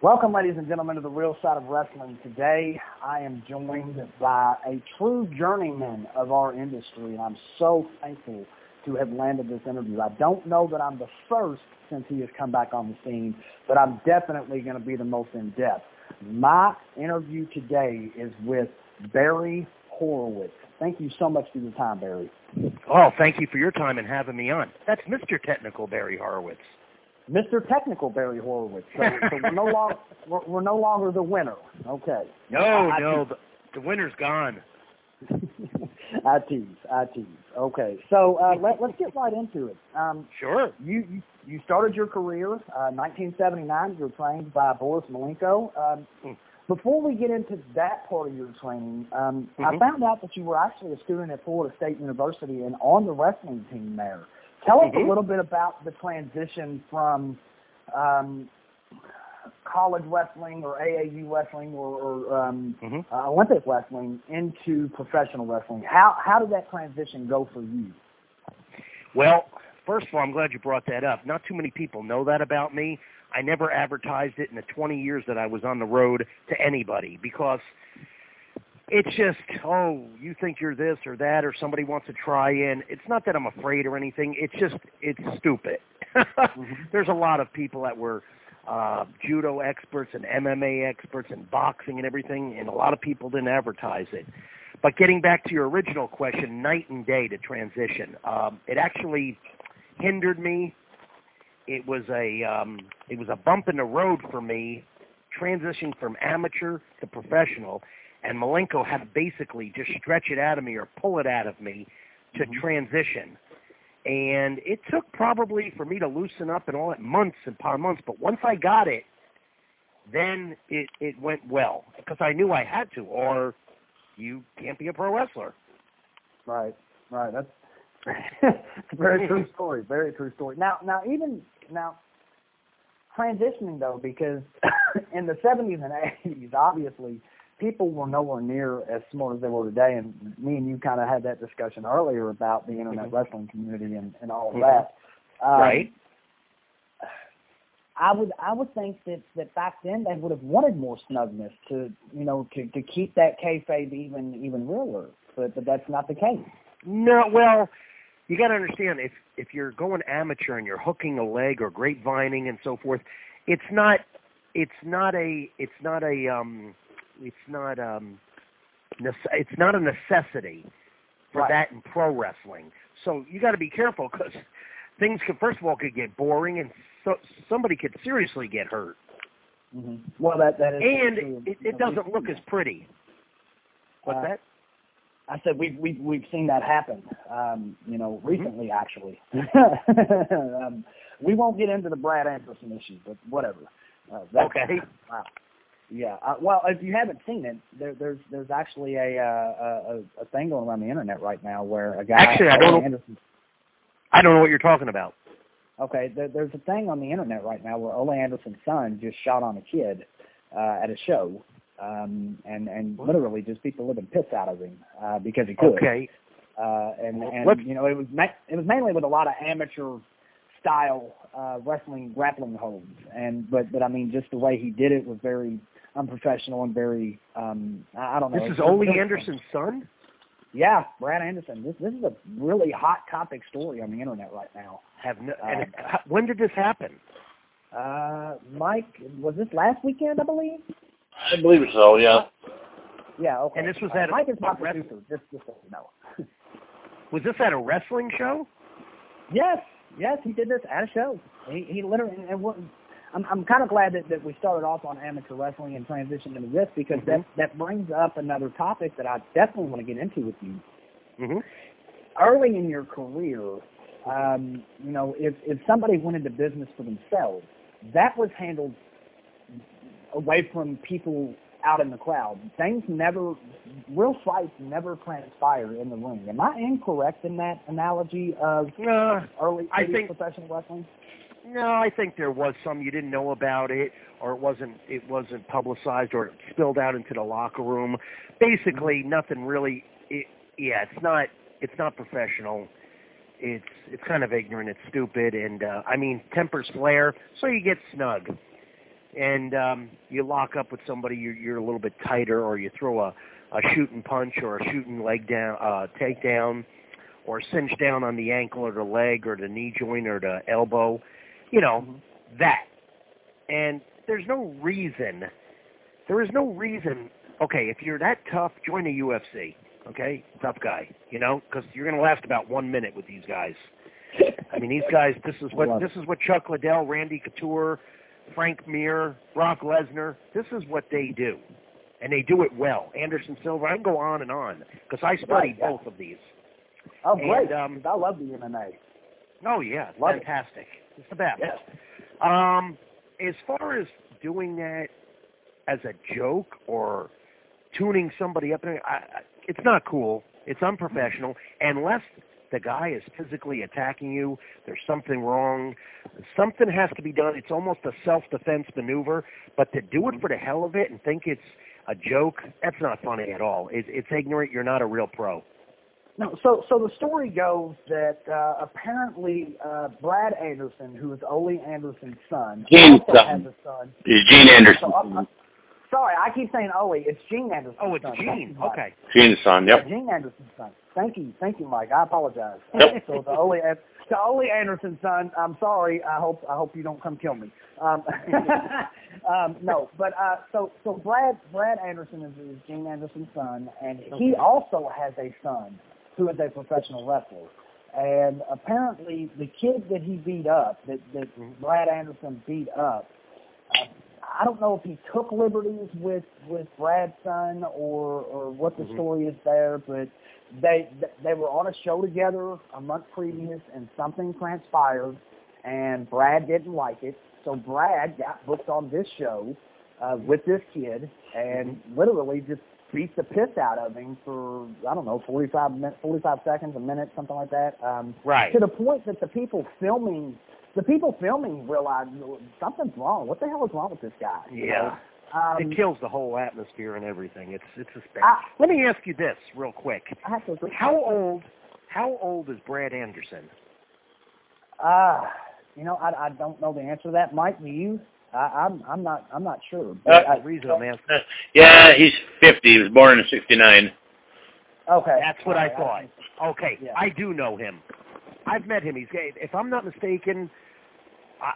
Welcome, ladies and gentlemen, to the real side of wrestling. Today, I am joined by a true journeyman of our industry, and I'm so thankful to have landed this interview. I don't know that I'm the first since he has come back on the scene, but I'm definitely going to be the most in depth. My interview today is with Barry Horowitz. Thank you so much for your time, Barry. Oh, thank you for your time and having me on. That's Mr. Technical Barry Horowitz. Mr. Technical Barry Horowitz. So, so we're no longer we're, we're, no longer the winner. Okay. No, I, no, the, the winner's gone. I tease, I tease. Okay, so uh, let, let's get right into it. Um, sure. You, you you started your career uh, 1979. You were trained by Boris Malenko. Um, mm. Before we get into that part of your training, um, mm-hmm. I found out that you were actually a student at Florida State University and on the wrestling team there. Tell us mm-hmm. a little bit about the transition from um, college wrestling or AAU wrestling or, or um, mm-hmm. uh, Olympic wrestling into professional wrestling. How how did that transition go for you? Well, first of all, I'm glad you brought that up. Not too many people know that about me. I never advertised it in the 20 years that I was on the road to anybody because – it's just oh you think you're this or that or somebody wants to try in. It's not that i'm afraid or anything. It's just it's stupid. Mm-hmm. there's a lot of people that were uh judo experts and mma experts and boxing and everything and a lot of people didn't advertise it. But getting back to your original question night and day to transition um it actually hindered me. It was a um it was a bump in the road for me transitioning from amateur to professional and Malenko had to basically just stretch it out of me or pull it out of me to mm-hmm. transition. And it took probably for me to loosen up and all that months and par months, but once I got it, then it it went well because I knew I had to, or you can't be a pro wrestler. Right, right. That's it's a very true story. Very true story. Now, now even now, transitioning though, because in the '70s and '80s, obviously people were nowhere near as smart as they were today. And me and you kind of had that discussion earlier about the internet mm-hmm. wrestling community and, and all of mm-hmm. that. Um, right. I would I would think that that back then they would have wanted more snugness to you know to to keep that kayfabe even even realer, but but that's not the case. No, well, you got to understand if if you're going amateur and you're hooking a leg or grapevining and so forth, it's not it's not a it's not a um it's not um it's not a necessity for right. that in pro wrestling. So you got to be careful because things could first of all could get boring and so somebody could seriously get hurt. Mm-hmm. Well, that that is and it, it doesn't look as pretty. What's uh, that? I said we've we've we've seen that happen. Um, you know, mm-hmm. recently mm-hmm. actually. um, we won't get into the Brad Anderson issue, but whatever. Uh, okay. Wow. Yeah. Uh, well, if you haven't seen it, there, there's there's actually a, uh, a a thing going around the internet right now where a guy. Actually, I don't. Anderson, I don't know what you're talking about. Okay, there, there's a thing on the internet right now where Ole Anderson's son just shot on a kid uh, at a show, um, and and what? literally just beat the living piss out of him uh, because he could. Okay. Uh, and and you know it was ma- it was mainly with a lot of amateur style uh, wrestling grappling holds, and but but I mean just the way he did it was very unprofessional and very um I don't know. This is Ole Anderson's son? Yeah, Brad Anderson. This this is a really hot topic story on the internet right now. Have no, and um, when did this happen? Uh, Mike, was this last weekend? I believe. I believe so. Yeah. Yeah. Okay. And this was at uh, Mike is not producer. Just just so you know. was this at a wrestling show? Yes. Yes, he did this at a show. He he literally and what I'm I'm kind of glad that, that we started off on amateur wrestling and transitioned into this because mm-hmm. that that brings up another topic that I definitely want to get into with you. Mm-hmm. Early in your career, um, you know, if if somebody went into business for themselves, that was handled away from people out in the crowd. Things never, real fights never transpire in the ring. Am I incorrect in that analogy of uh, early I think, professional wrestling? No, I think there was some you didn't know about it, or it wasn't it wasn't publicized, or it spilled out into the locker room. Basically, nothing really. It, yeah, it's not it's not professional. It's it's kind of ignorant. It's stupid, and uh, I mean tempers flare, so you get snug. and um, you lock up with somebody, you're, you're a little bit tighter, or you throw a, a shooting punch or a shooting leg down, uh, takedown, or cinch down on the ankle or the leg or the knee joint or the elbow, you know, that. And there's no reason, there is no reason, okay, if you're that tough, join the UFC, okay? Tough guy, you know, because you're going to last about one minute with these guys. I mean, these guys, this is what, this is what Chuck Liddell, Randy Couture, Frank Mir, Brock Lesnar, this is what they do. And they do it well. Anderson Silva, I can go on and on because I studied Right, yeah. both of these. Oh, great. And, um, I love the MMA. Oh yeah, Love it. It's the best. Yes. Um, as far as doing that as a joke or tuning somebody up, I, I, it's not cool. It's unprofessional unless the guy is physically attacking you. There's something wrong. Something has to be done. It's almost a self-defense maneuver. But to do it for the hell of it and think it's a joke, that's not funny at all. It's, it's ignorant. You're not a real pro. No, so so the story goes that uh, apparently uh, Brad Anderson, who is Ole Anderson's son, Gene's also son. has a son. It's Gene Anderson. So, uh, sorry, I keep saying Ole. It's Gene Anderson. Oh, it's son. Gene. Okay. Gene's son. Yep. Gene Anderson's son. Thank you, thank you, Mike. I apologize. Yep. So the Ole, the Ole Anderson son. I'm sorry. I hope I hope you don't come kill me. Um, um, no, but uh, so so Brad Brad Anderson is, is Gene Anderson's son, and he also has a son who is a professional wrestler. And apparently, the kid that he beat up, that that Brad Anderson beat up, uh, I don't know if he took liberties with with Brad's son or or what the Mhm. story is there, but they they were on a show together a month previous, and something transpired, and Brad didn't like it, so Brad got booked on this show uh, with this kid, and literally just beat the piss out of him for I don't know 45 minutes, 45 seconds, a minute, something like that. Um, Right. to the point that the people filming the people filming realized something's wrong. What the hell is wrong with this guy? Yeah. Um, it kills the whole atmosphere and everything. It's it's a. I- Let me ask you this real quick. I have to agree. How old how old is Brad Anderson? Uh, you know, I, I don't know the answer to that. Mike, do you? I, I'm I'm not I'm not sure. Uh, But I, the reason I'm Yeah, he's 50. He was born in 69. okay, that's what I thought. right, Okay, Yeah. I do know him. I've met him. He's gay. If I'm not mistaken, I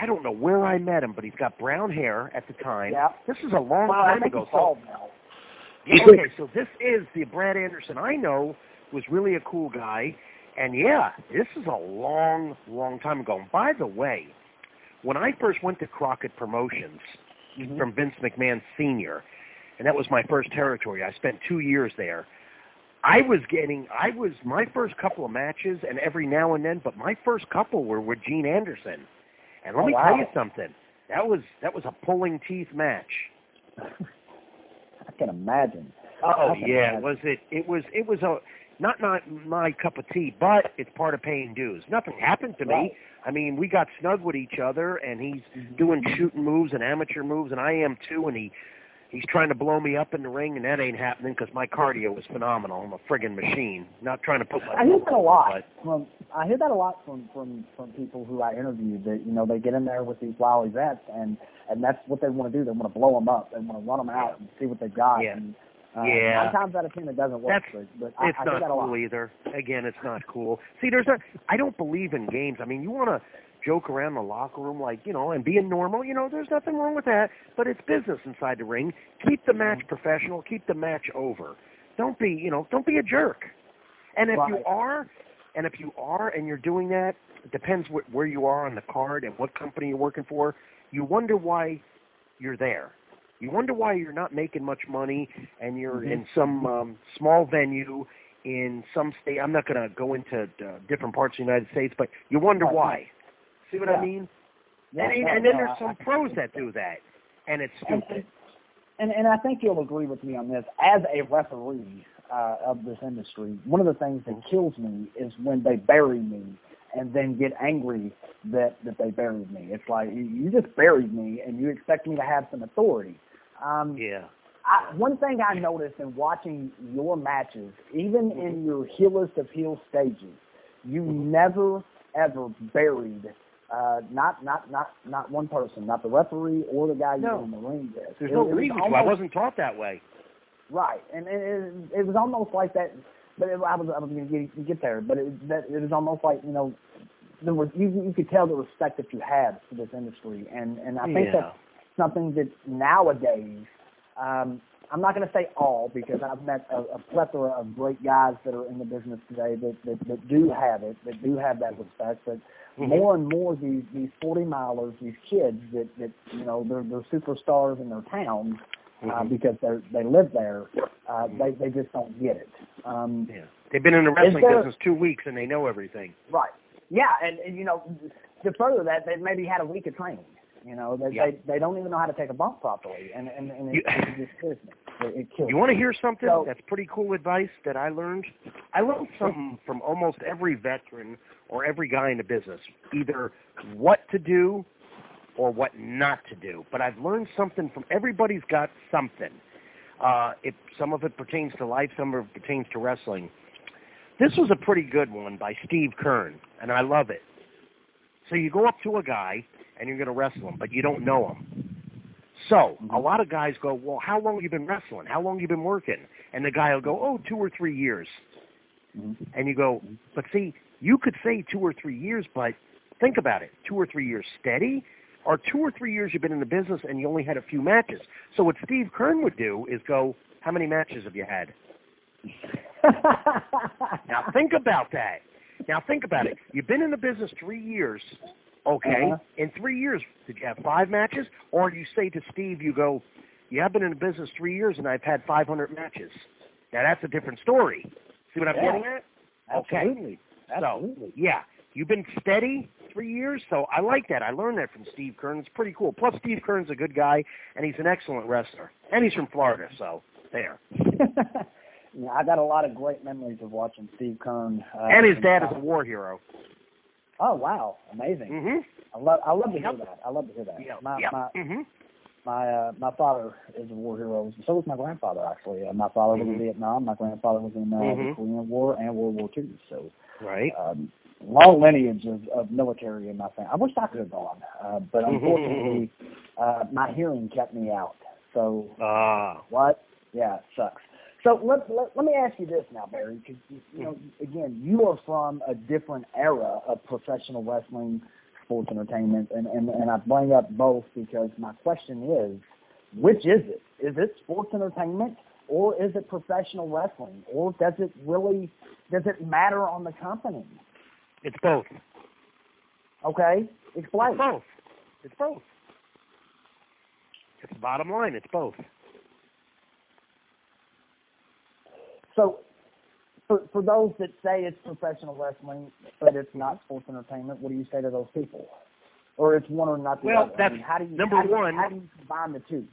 I don't know where I met him, but he's got brown hair at the time. Yeah. This is a long Well, time think ago. So. Yeah, okay, so this is the Brad Anderson I know was really a cool guy. And yeah, this is a long, long time ago. And by the way, when I first went to Crockett Promotions Mhm. from Vince McMahon Sr., and that was my first territory, I spent two years there. I was getting, I was, my first couple of matches, and every now and then, but my first couple were with Gene Anderson. And let Oh, me wow. tell you something. That was that was a pulling teeth match. I can imagine. Oh I can yeah, imagine. was it? It was. It was a not not my cup of tea, but it's part of paying dues. Nothing happened to Right. me. I mean, we got snug with each other, and he's Mhm. doing shooting moves and amateur moves, and I am too. And he he's trying to blow me up in the ring, and that ain't happening because my cardio is phenomenal. I'm a friggin' machine. Not trying to put my I hear that a lot but from I hear that a lot from from from people who I interview that you know they get in there with these wily vets and and that's what they want to do. They want to blow them up. They want to run them out and see what they've got. Yeah. And, uh, Yeah. Nine times out of ten, it doesn't work. That's- but but I, it's I hear not cool either. Again, it's not cool. See, there's a. I don't believe in games. I mean, you want to joke around the locker room like you know and being normal. You know, there's nothing wrong with that. But it's business inside the ring. Keep the match professional. Keep the match over. Don't be, you know, don't be a jerk. And if you are, and if you are, and you're doing that, it depends wh- where you are on the card and what company you're working for. You wonder why you're there. You wonder why you're not making much money and you're Mhm. in some um, small venue in some state. I'm not going to go into uh, different parts of the United States, but you wonder why. See what Yeah. I mean? Yeah, and, no, and then no, there's some pros that do that, and it's stupid. and and I think you'll agree with me on this. As a referee uh, of this industry, one of the things that kills me is when they bury me and then get angry that that they buried me. It's like you, you just buried me and you expect me to have some authority. Um, yeah. I, one thing I noticed in watching your matches, even in your heelest of heel stages, you never ever buried Uh, not not not not one person, not the referee or the guy No. you're in the ring with. There's It- no it reason to. I wasn't taught that way. Right, and it, it, it was almost like that. But it, I was I was going to get, get there, but it, that it was almost like you know, there was you you could tell the respect that you had for this industry, and and I think yeah. that's something that nowadays. Um, I'm not going to say all because I've met a, a plethora of great guys that are in the business today that, that, that do have it, that do have that respect. But Mhm. more and more these these 40 milers, these kids that that you know they're they're superstars in their towns uh, Mhm. because they they live there. Uh, they they just don't get it. Um, Yeah. They've been in the wrestling there- business two weeks and they know everything. right. Yeah, and, and you know to further that, they maybe had a week of training. You know, they Yeah. they, they don't even know how to take a bump properly, and and, and it, You- it just kills me. It, it kills You want to hear something So- that's pretty cool advice that I learned? I learned something from almost every veteran or every guy in the business, either what to do or what not to do. But I've learned something from everybody's got something. Uh, it, some of it pertains to life, some of it pertains to wrestling. This was a pretty good one by Steve Keirn, and I love it. So you go up to a guy and you're going to wrestle him, but you don't know him. So a lot of guys go, well, how long you been wrestling? How long you been working? And the guy will go, oh, two or three years. Mhm. And you go, but see, you could say two or three years, but think about it, two or three years steady, or two or three years you've been in the business and you only had a few matches. So what Steve Keirn would do is go, how many matches have you had? Now think about that. Now think about it. You've been in the business three years. Okay. Uh-huh. In three years, did you have five matches? Or you say to Steve, you go, yeah, I've been in the business three years and I've had 500 matches. Now that's a different story. See what I'm Yeah. getting at? Okay. Absolutely. Absolutely. So, yeah, you've been steady three years, so I like that. I learned that from Steve Keirn. It's pretty cool. Plus, Steve Keirn's a good guy, and he's an excellent wrestler. And he's from Florida, so there. yeah, I got a lot of great memories of watching Steve Keirn. Uh, and his dad is a war hero. Oh wow, amazing! Mm-hmm. I love I love to hear Yep. that. I love to hear that. Yeah. My yeah. my mm-hmm. my uh, my father is a war hero. So was my grandfather actually. Uh, my father was in Mhm. Vietnam. My grandfather was in uh, the Mhm. Korean War and World War Two. So Right. um, long lineage of, of military in my family. I wish I could have gone, uh, but Mhm. unfortunately, uh, my hearing kept me out. So Ah. what? Yeah, it sucks. So let, let, let me ask you this now, Barry, because you know, again, you are from a different era of professional wrestling, sports entertainment, and, and, and I bring up both because my question is, which is it? Is it sports entertainment or is it professional wrestling? Or does it really, does it matter on the company? It's both. Okay? Explain. It's both. It's both. It's the bottom line. It's both. So, for for those that say it's professional wrestling, but it's not sports entertainment, what do you say to those people? Or it's one or not the Well, other. I that's mean, how do you number how do one. How do you combine the two?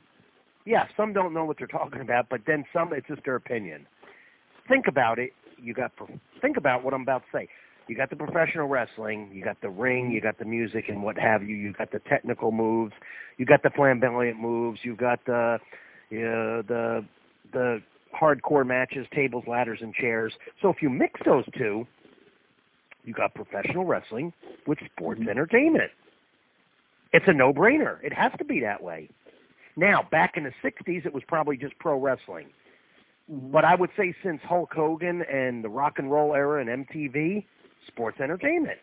Yeah, some don't know what they're talking about, but then some it's just their opinion. Think about it. You got think about what I'm about to say. You got the professional wrestling, you got the ring, you got the music and what have you. You got the technical moves, you got the flamboyant moves, you got the uh, the the hardcore matches, tables, ladders, and chairs. So if you mix those two, you got professional wrestling with sports Mhm. entertainment. It's a no-brainer. It has to be that way. Now, back in the 60s, it was probably just pro wrestling. Mhm. But I would say since Hulk Hogan and the rock and roll era and MTV, sports entertainment.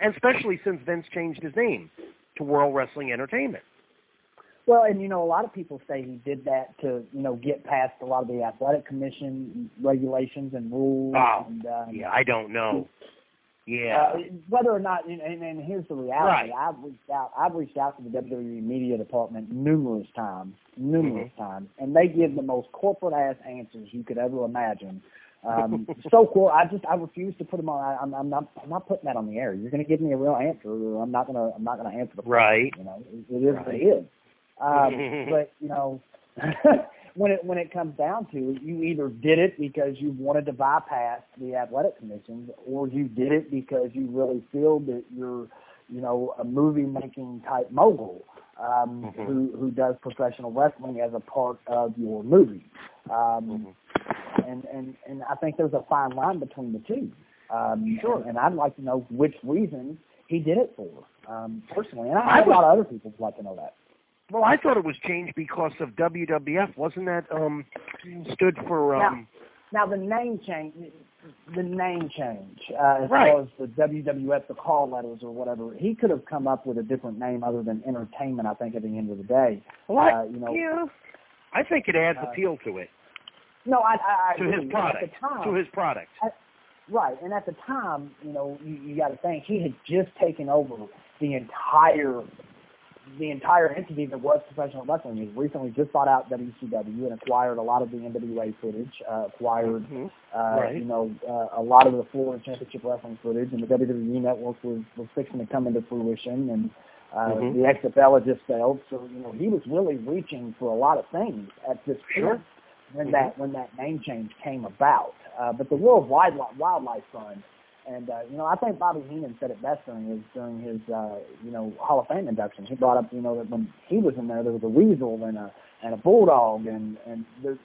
And especially since Vince changed his name to World Wrestling Entertainment. Well, and you know, a lot of people say he did that to you know get past a lot of the athletic commission regulations and rules. Oh, and, um, Yeah, I don't know. Yeah. Uh, whether or not, and, and, and here's the reality. Right. I've reached out. I've reached out to the WWE media department numerous times, numerous Mm-hmm. times, and they give the most corporate ass answers you could ever imagine. Um, so cool. I just I refuse to put them on. I, I'm, I'm not I'm not putting that on the air. You're going to give me a real answer, or I'm not going to I'm not going to answer the. Right. You know, it, it is what Right. it is. Um, but you know, when it when it comes down to it, you either did it because you wanted to bypass the athletic commissions, or you did it because you really feel that you're, you know, a movie making type mogul um, Mhm. who who does professional wrestling as a part of your movie. Um, and and and I think there's a fine line between the two. Um, Sure. And I'd like to know which reason he did it for. um, personally, and I, I know a lot of other people would like to know that. Well, I thought it was changed because of WWF. Wasn't that um stood for um Now the name change, the name change, uh, as Right. far as the WWF, the call letters or whatever, he could have come up with a different name other than entertainment. I think at the end of the day, well, I- uh, you know, yeah. I think it adds Uh, appeal to it, no, I, I, I to agree. his product, At the time, to his product. Right, and at the time, you know, you, you got to think he had just taken over the entire, the entire entity that was professional wrestling. He recently just bought out WCW and acquired a lot of the NWA footage, uh, acquired, Mhm. uh, Right. you know, uh, a lot of the Florida Championship Wrestling footage, and the WWE Network was was fixing to come into fruition, and uh, Mhm. the XFL had just failed. So you know, he was really reaching for a lot of things at this Sure. point when Mhm. that when that name change came about. Uh, but the World Wildlife Wildlife Fund, and uh, you know, I think Bobby Heenan said it best during his during his uh, you know Hall of Fame induction. He brought up you know that when he was in there, there was a weasel and a and a bulldog, and and the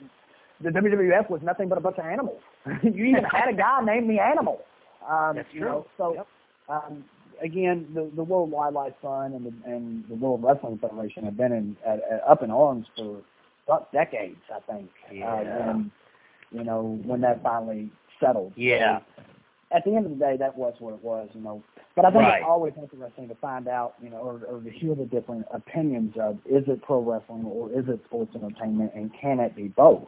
the WWF was nothing but a bunch of animals. you even had a guy named the Animal. Um, That's you true. know, so Yep. um, again, the, the World Wildlife Fund and the, and the World Wrestling Federation have been in, at, at, up in arms for about decades, I think. Yeah. Uh, and, you know, when that finally settled. Yeah. So, at the end of the day, that was what it was, you know. But I think Right. it's always interesting to find out, you know, or, or to hear the different opinions of is it pro wrestling or is it sports entertainment, and can it be both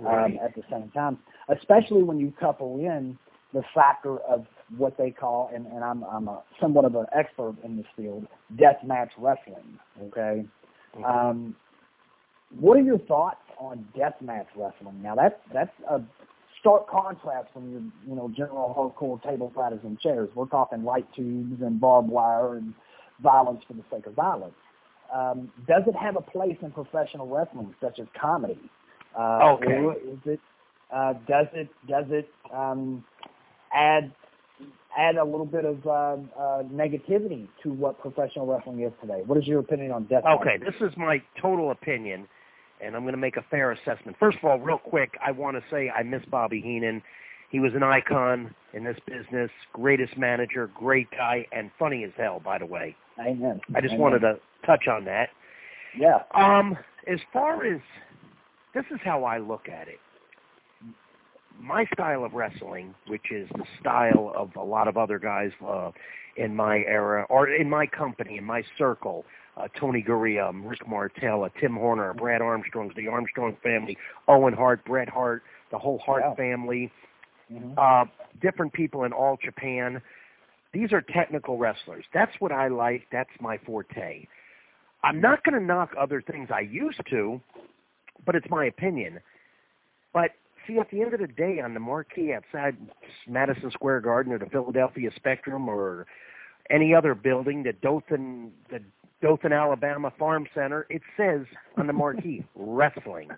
Right. um, at the same time? Especially when you couple in the factor of what they call, and, and I'm I'm a, somewhat of an expert in this field, death match wrestling. Okay. Mhm. Um, what are your thoughts on death match wrestling? Now that's that's a stark contrast from your you know general hardcore table fighters and chairs. We're talking light tubes and barbed wire and violence for the sake of violence. Um, does it have a place in professional wrestling, such as comedy? Uh, Okay. Is it? Uh, does it does it um, add add a little bit of uh, uh, negativity to what professional wrestling is today? What is your opinion on death? Okay, matches? this is my total opinion, and I'm going to make a fair assessment. First of all, real quick, I want to say I miss Bobby Heenan. He was an icon in this business, greatest manager, great guy, and funny as hell, by the way. Amen. I just Amen. wanted to touch on that. Yeah. Um, as far as this is how I look at it. My style of wrestling, which is the style of a lot of other guys uh, in my era or in my company, in my circle, uh, Tony Garea, um, Rick Martel, uh, Tim Horner, Brad Armstrong, the Armstrong family, Owen Hart, Bret Hart, the whole Hart Yeah. family, Mhm. uh, different people in all Japan. These are technical wrestlers. That's what I like. That's my forte. I'm not going to knock other things I used to, but it's my opinion. But see, at the end of the day, on the marquee outside Madison Square Garden or the Philadelphia Spectrum or any other building, the Dothan, the Dothan, Alabama Farm Center, it says on the marquee wrestling.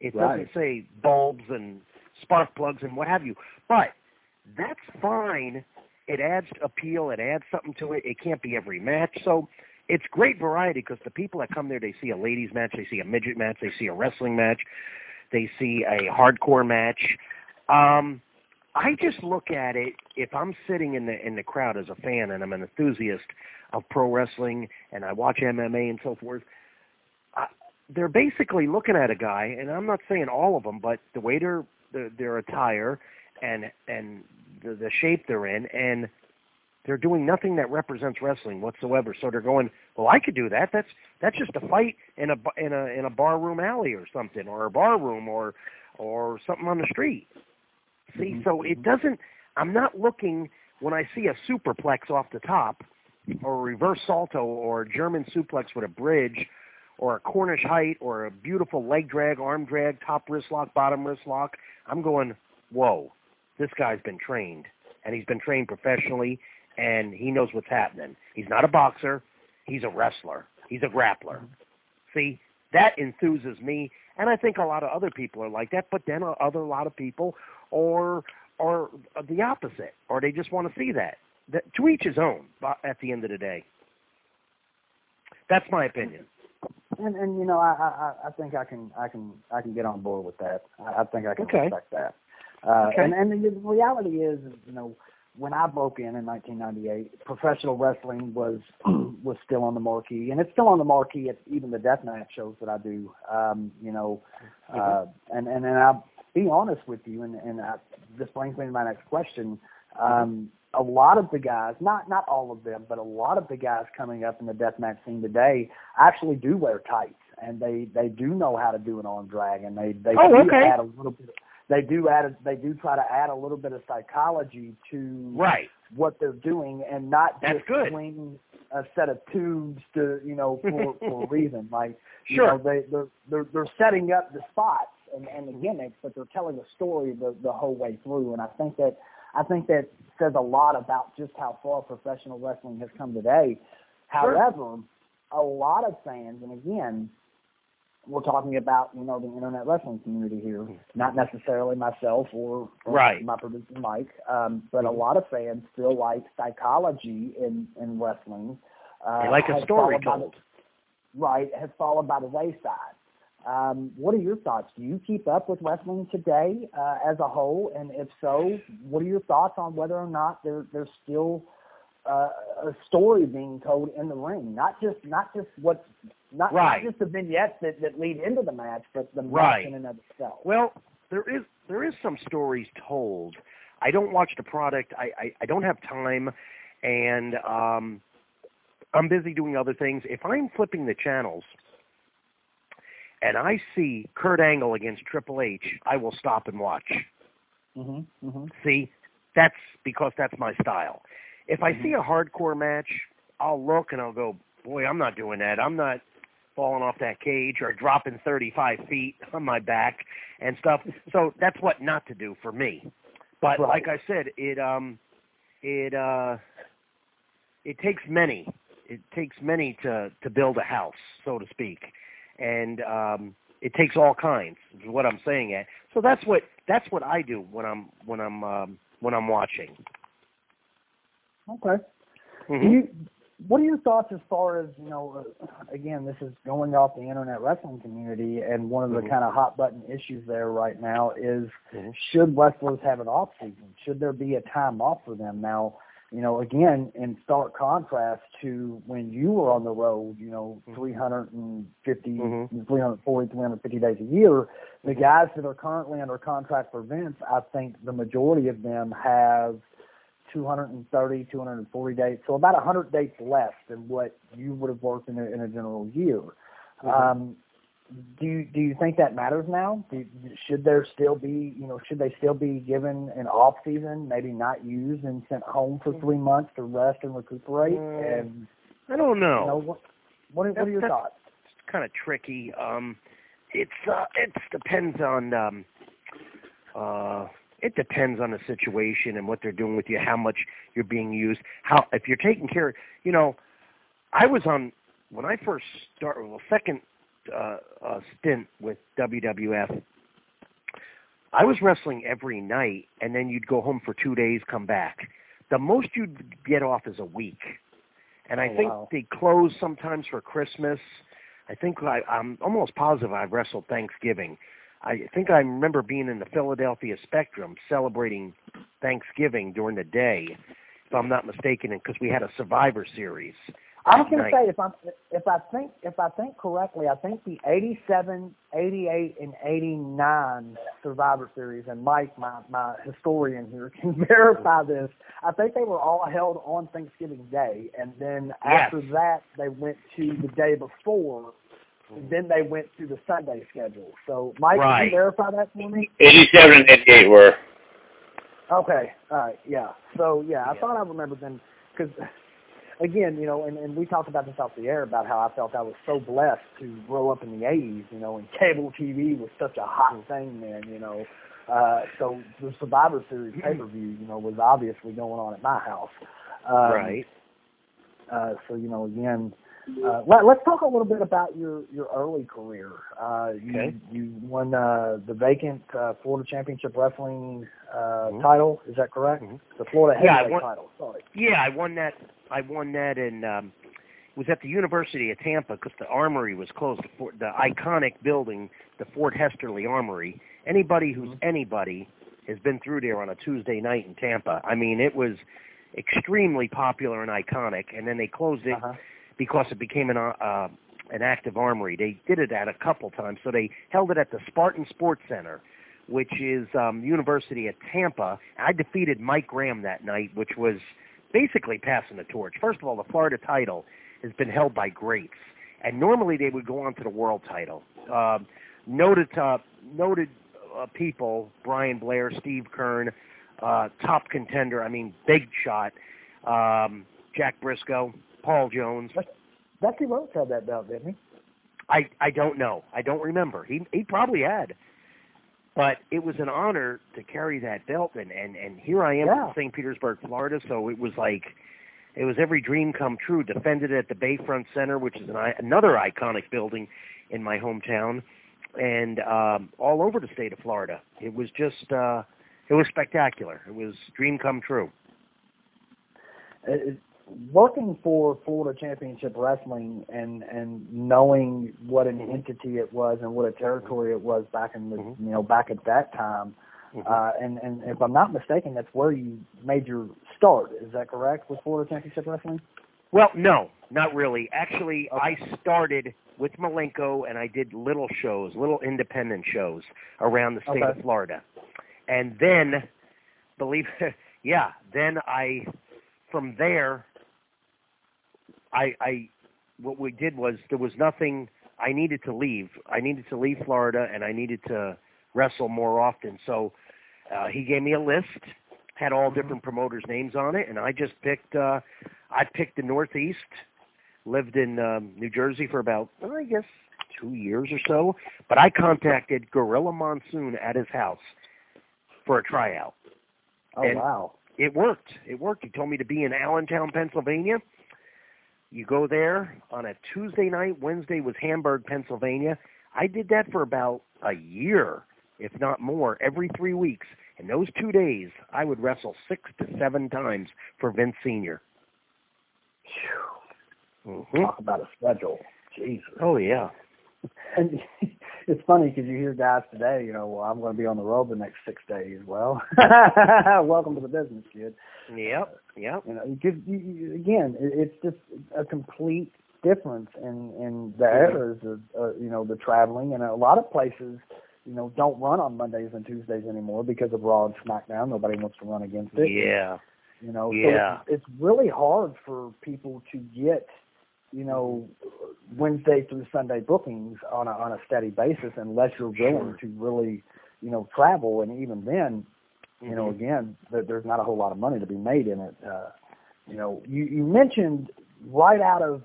It doesn't say bulbs and spark plugs and what have you. But that's fine. It adds appeal. It adds something to it. It can't be every match. So it's great variety because the people that come there, they see a ladies match, they see a midget match, they see a wrestling match, they see a hardcore match. Um, I just look at it if I'm sitting in the in the crowd as a fan and I'm an enthusiast of pro wrestling and I watch MMA and so forth. I, they're basically looking at a guy, and I'm not saying all of them, but the way their their, their attire and and the, the shape they're in, and they're doing nothing that represents wrestling whatsoever. So they're going, well, I could do that. That's that's just a fight in a in a in a bar room alley or something, or a bar room, or or something on the street. See, Mhm, so it doesn't. I'm not looking when I see a superplex off the top, or a reverse salto, or a German suplex with a bridge, or a Cornish height, or a beautiful leg drag, arm drag, top wrist lock, bottom wrist lock. I'm going, whoa, this guy's been trained, and he's been trained professionally, and he knows what's happening. He's not a boxer. He's a wrestler. He's a grappler. See, that enthuses me, and I think a lot of other people are like that. But then a- other a lot of people, are, are the opposite, or they just want to see that. That. To each his own. At the end of the day, that's my opinion. And and you know, I, I I think I can I can I can get on board with that. I, I think I can Okay. respect that. Uh, Okay. And and the reality is, you know, when I broke in in 1998, professional wrestling was was still on the marquee, and it's still on the marquee at even the deathmatch shows that I do. Um, you know, uh, and and and I'll be honest with you, and and I, this brings me to my next question. Um, a lot of the guys, not not all of them, but a lot of the guys coming up in the deathmatch scene today actually do wear tights, and they they do know how to do an arm drag, and they they Oh, do okay. add a little bit. They do add. A, they do try to add a little bit of psychology to Right. what they're doing, and not That's just good. swing a set of tubes to you know for for a reason. Like you Sure. know, they they're they're they're setting up the spots and, and the gimmicks, but they're telling a story the the whole way through. And I think that I think that says a lot about just how far professional wrestling has come today. Sure. However, a lot of fans, and again, we're talking about you know the internet wrestling community here, not necessarily myself or, or Right. my producer Mike, um, but a lot of fans still like psychology in in wrestling. Uh, They like a story followed by the- told. right, has fallen by the wayside. Um, what are your thoughts? Do you keep up with wrestling today uh, as a whole? And if so, what are your thoughts on whether or not there, there's still uh, a story being told in the ring? Not just not just what's not, Right. not just the vignettes that, that lead into the match, but the Right. match in and of itself. Well, there is there is some stories told. I don't watch the product. I I, I don't have time, and um, I'm busy doing other things. If I'm flipping the channels and I see Kurt Angle against Triple H, I will stop and watch. hmm hmm See, that's because that's my style. If I see a hardcore match, I'll look and I'll go, boy, I'm not doing that. I'm not falling off that cage or dropping 35 feet on my back and stuff. So that's what not to do for me. But Right. like I said, it um, it uh, it takes many. It takes many to to build a house, so to speak, and um, it takes all kinds. Is what I'm saying. At so that's what that's what I do when I'm when I'm um, when I'm watching. Okay. Do Mhm. you, what are your thoughts as far as you know? Uh, again, this is going off the internet wrestling community, and one of the Mhm. kind of hot button issues there right now is Mhm. should wrestlers have an off season? Should there be a time off for them? Now, you know, again, in stark contrast to when you were on the road, you know, Mhm. 350, Mhm. 340, 350 days a year, the guys that are currently under contract for Vince, I think the majority of them have 230, 240 days, so about 100 days less than what you would have worked in a, in a general year. Mhm. Um, do you, do you think that matters now? Do, should there still be, you know, should they still be given an off season, maybe not used and sent home for three months to rest and recuperate? Mm, and I don't know. you know, what what are, what are your That's- thoughts? it's kind of tricky. Um, it's uh, it depends on um, uh, it depends on the situation and what they're doing with you, how much you're being used, how if you're taking care. You know, I was on when I first started. Well, second uh, uh, stint with WWF. I was wrestling every night, and then you'd go home for two days, come back. The most you'd get off is a week, and I Oh, think wow. they close sometimes for Christmas. I think I, I'm almost positive I've wrestled Thanksgiving. I think I remember being in the Philadelphia Spectrum celebrating Thanksgiving during the day, if I'm not mistaken, because we had a Survivor Series. I was going to say if I if I think if I think correctly, I think the 87, 88, and 89 Survivor Series, and Mike, my my historian here, can verify this. I think they were all held on Thanksgiving Day, and then Yes. after that they went to the day before. And then they went to the Sunday schedule. So, Mike, can you verify that for me? 87 and 88 were. Okay. All right. Yeah. So yeah, I Yeah. thought I remembered them because again, you know, and, and we talked about this off the air about how I felt I was so blessed to grow up in the '80s. You know, and cable TV was such a hot thing then. You know, uh, so the Survivor Series pay per view, you know, was obviously going on at my house. Um, right. uh, so you know, again, uh, let, let's talk a little bit about your your early career. Uh, you, Okay. you won uh, the vacant uh, Florida Championship Wrestling uh, Mhm. title. Is that correct? Mhm. The Florida Yeah, Heavyweight won- title. Sorry. Yeah, I won that. I won that in. Um, it was at the University of Tampa because the armory was closed. The, Fort, the iconic building, the Fort Hesterly Armory. Anybody who's Mhm. anybody has been through there on a Tuesday night in Tampa. I mean, it was extremely popular and iconic, and then they closed it Uh-huh. Because it became an uh, an active armory. They did it at a couple times, so they held it at the Spartan Sports Center, which is um, University at Tampa. I defeated Mike Graham that night, which was basically passing the torch. First of all, the Florida title has been held by greats, and normally they would go on to the world title. Um, noted uh, noted uh, people, Brian Blair, Steve Keirn, uh, top contender. I mean, big shot. Um, Jack Brisco, Paul Jones. Dusty Rhodes had that belt, didn't he? I I don't know. I don't remember. He he probably had. But it was an honor to carry that belt and and and here I am Yeah. in St. Petersburg, Florida, so it was like it was every dream come true. Defended at the Bayfront Center, which is an, another iconic building in my hometown and um all over the state of Florida. It was just uh it was spectacular. It was dream come true. It- it- working for Florida Championship Wrestling and and knowing what an entity it was and what a territory it was back in the Mhm. you know back at that time. Mhm. Uh, and and if I'm not mistaken, that's where you made your start. Is that correct with Florida Championship Wrestling? Well, no, not really. Actually, I started with Malenko and I did little shows, little independent shows around the state Okay. of Florida. And then, believe yeah, then I, from there, I, I, what we did was there was nothing, I needed to leave. I needed to leave Florida and I needed to wrestle more often. So uh, he gave me a list, had all different promoters' names on it, and I just picked, uh, I picked the Northeast, lived in um, New Jersey for about, well, I guess, two years or so. But I contacted Gorilla Monsoon at his house for a tryout. Oh And- wow! It worked. It worked. He told me to be in Allentown, Pennsylvania. You go there on a Tuesday night. Wednesday was Hamburg, Pennsylvania. I did that for about a year, if not more, every three weeks. And those two days, I would wrestle six to seven times for Vince Senior. Phew. hmm Talk about a schedule. Jesus. Oh yeah. And it's funny because you hear guys today, you know, well, I'm going to be on the road the next six days. Well, welcome to the business, kid. Yep. Yep. You know, you, you, again, it, it's just a complete difference in in the eras of uh, you know the traveling, and a lot of places, you know, don't run on Mondays and Tuesdays anymore because of Raw and SmackDown. Nobody wants to run against it. Yeah. You know, Yeah. so it's, it's really hard for people to get, you know, Wednesday through Sunday bookings on a on a steady basis unless you're willing to really, you know, travel. And even then, you know, Mhm. again, there, there's not a whole lot of money to be made in it. Uh, you know, you you mentioned right out of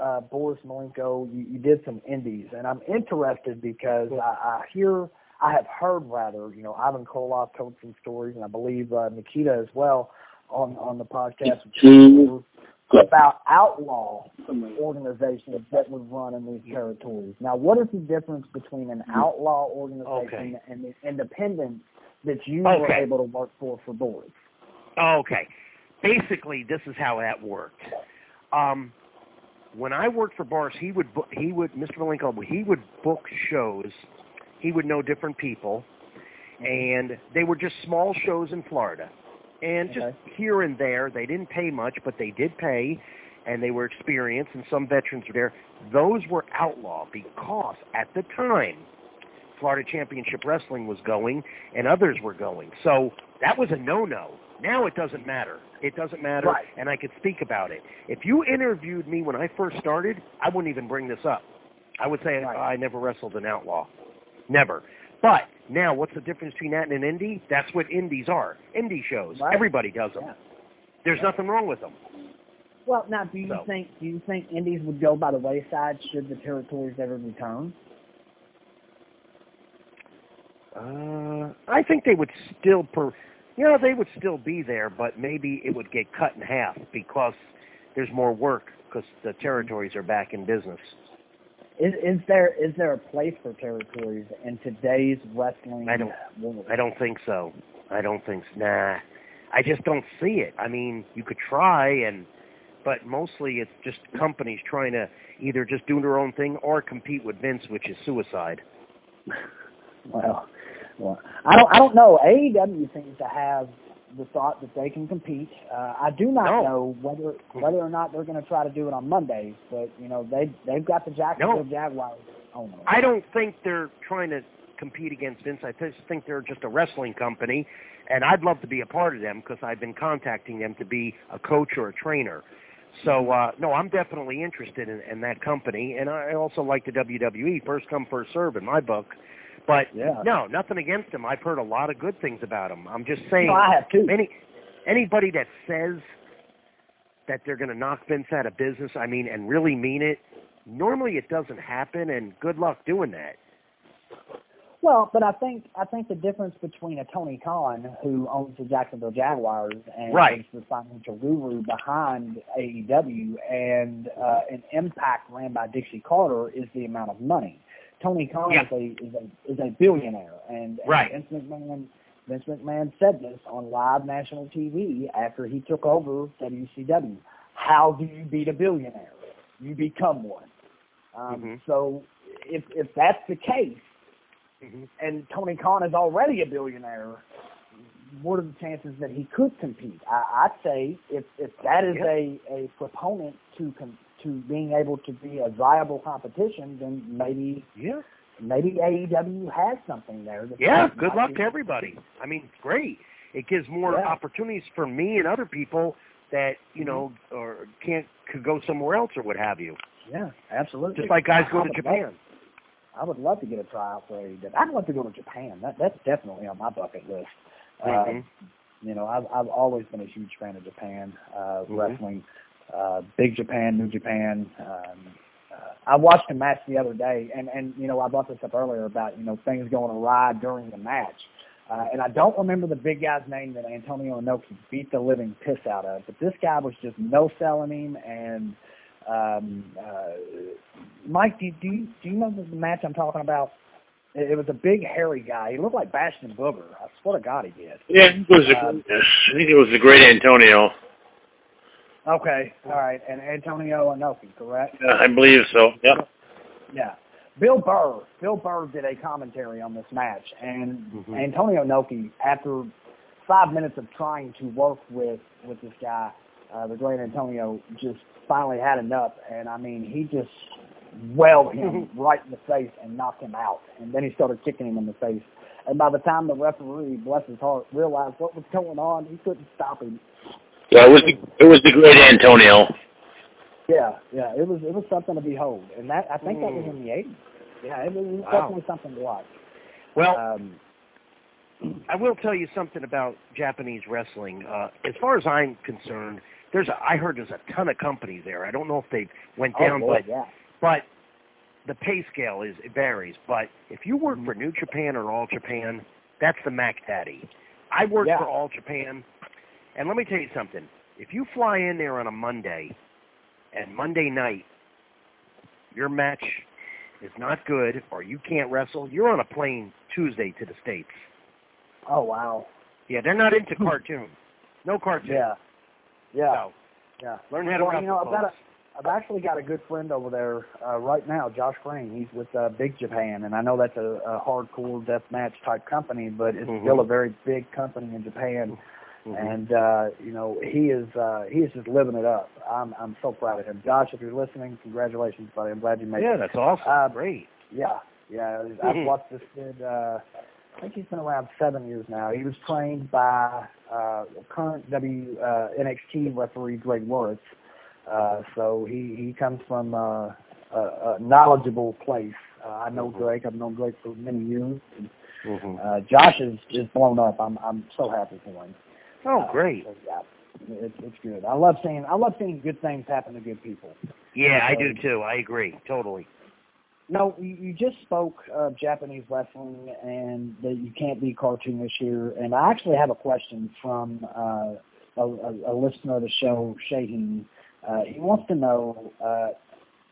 uh, Boris Malenko, you, you did some indies, and I'm interested because I, I hear. I have heard rather, you know, Ivan Koloff told some stories, and I believe uh, Nikita as well on on the podcast about outlaw organizations that would run in these territories. Now, what is the difference between an outlaw organization Okay. and the independent that you were able to work for for Boris? Okay. Basically, this is how that worked. Um, when I worked for Boris, he would book, he would Mr. Malenko he would book shows. He would know different people, and they were just small shows in Florida, and just Okay. here and there. They didn't pay much, but they did pay, and they were experienced, and some veterans were there. Those were outlaw because at the time, Florida Championship Wrestling was going, and others were going. So that was a no-no. Now it doesn't matter. It doesn't matter, Right. and I could speak about it. If you interviewed me when I first started, I wouldn't even bring this up. I would say Right. I never wrestled an outlaw, never. But now, what's the difference between that and an indie? That's what indies are. Indie shows. Right. Everybody does them. Yeah. There's nothing wrong with them. Well, now, do you So- think do you think Indies would go by the wayside should the territories ever return? Uh, I think they would still per, you know, they would still be there, but maybe it would get cut in half because there's more work because the territories are back in business. Is is there is there a place for territories in today's wrestling I don't- world? I don't think so. I don't think nah. I just don't see it. I mean, you could try and but mostly it's just companies trying to either just do their own thing or compete with Vince, which is suicide. Well, Well, I don't. I don't know. AEW seems to have the thought that they can compete. Uh, I do not No. know whether whether or not they're going to try to do it on Mondays, but you know they they've got the Jacksonville No. Jaguars on them. I don't think they're trying to compete against Vince. I just think they're just a wrestling company, and I'd love to be a part of them because I've been contacting them to be a coach or a trainer. So uh, no, I'm definitely interested in, in that company, and I also like the WWE. First come, first serve in my book. But Yeah. no, nothing against them. I've heard a lot of good things about them. I'm just saying. No, I have too. Any anybody that says that they're going to knock Vince out of business, I mean, and really mean it, normally it doesn't happen. And good luck doing that. Well, but I think I think the difference between a Tony Khan who owns the Jacksonville Jaguars and Right. is the financial guru behind AEW and uh, an Impact ran by Dixie Carter is the amount of money. Tony Khan Yeah. is a is a is a billionaire, and, and Right. Vince McMahon Vince McMahon said this on live national TV after he took over WCW. How do you beat a billionaire? You become one. Um, Mhm. So if if that's the case Mm-hmm. and Tony Khan is already a billionaire, what are the chances that he could compete? I, I'd say if if that is Yeah. a a proponent to com, to being able to be a viable competition, then maybe Yeah. maybe AEW has something there. Yeah, good luck be- to everybody. I mean, it's great. It gives more Yeah. opportunities for me and other people that you know or can't could go somewhere else or what have you. Yeah, absolutely. Just like guys I go to Japan. Love, I would love to get a tryout for AEW. I'd love to go to Japan. That that's definitely on my bucket list. Mhm. Uh, you know, I've I've always been a huge fan of Japan uh, Mhm. wrestling, uh, Big Japan, New Japan. Um, uh, I watched a match the other day, and and you know I brought this up earlier about you know things going awry during the match, uh, and I don't remember the big guy's name that Antonio Inoki beat the living piss out of, but this guy was just no selling him and. Um, uh, Mike, do, do you do you know the match I'm talking about? It, it was a big hairy guy. He looked like Bastion Booger. I swear to God, he did. Yeah, it was. A, Um, I think it was the great Antonio. Okay, all right, and Antonio Inoki, correct? Uh, I believe so. Yep. Yeah. Bill Burr, Bill Burr did a commentary on this match, and Mhm. Antonio Inoki, after five minutes of trying to work with with this guy, uh, the great Antonio, just finally had enough, and I mean, he just welled him right in the face and knocked him out, and then he started kicking him in the face. And by the time the referee, bless his heart, realized what was going on, he couldn't stop him. Yeah, it was the it was the great Antonio. Yeah, yeah, it was it was something to behold, and that I think that was in the eighties. Yeah, it was, it was Wow. definitely something to watch. Well, Um, I will tell you something about Japanese wrestling. Uh, as far as I'm concerned, there's a, I heard there's a ton of companies there. I don't know if they went oh, down, boy, but yeah, but the pay scale is it varies. But if you work for New Japan or All Japan, that's the Mac Daddy. I work Yeah. for All Japan, and let me tell you something. If you fly in there on a Monday, and Monday night your match is not good or you can't wrestle, you're on a plane Tuesday to the states. oh wow, Yeah, they're not into cartoon. No cartoon. yeah, yeah, So yeah. learn how to Well, wrestle. you know, I've got a. I've actually got a good friend over there uh, right now, Josh Crane. He's with uh, Big Japan, and I know that's a, a hardcore death match type company, but it's Mhm. still a very big company in Japan. Mhm. and uh, you know he is uh, he is just living it up. I'm I'm so proud of him. Josh, if you're listening, congratulations, buddy. I'm glad you made yeah, it. Yeah, that's awesome. Uh, Great. Yeah, yeah. I've Mhm. watched this kid. Uh, I think he's been around seven years now. He was trained by uh, current W uh, NXT referee Greg Wuertz. Uh, so he he comes from uh, a, a knowledgeable place. Uh, I know Mhm. Greg. I've known Greg for many years. And, hmm uh, Josh is is blown up. I'm I'm so happy for him. Oh, Uh, great. so, yeah, it's it's good. I love seeing I love seeing good things happen to good people. Yeah, I do too. I agree. Totally. No, you, you just spoke of Japanese wrestling and that you can't be cartoonish here. And I actually have a question from uh, a, a, a listener of the show, Shaheen. Uh, he wants to know, uh,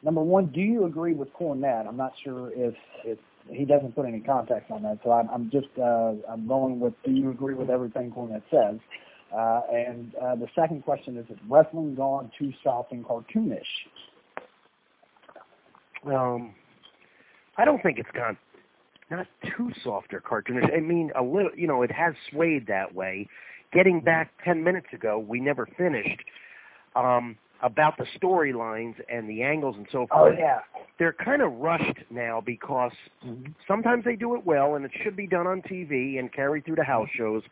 number one, do you agree with Cornette? I'm not sure if, if he doesn't put any context on that, so I'm, I'm just uh, I'm going with, do you agree with everything Cornette says? Uh, and uh, the second question is, is wrestling gone too soft and cartoonish? Um, I don't think it's gone. not too soft or cartoonish. I mean, a little. You know, it has swayed that way. Getting back ten minutes ago, we never finished um, about the storylines and the angles and so forth. Oh forth. yeah. They're kind of rushed now because Mhm. sometimes they do it well and it should be done on TV and carried through the house shows.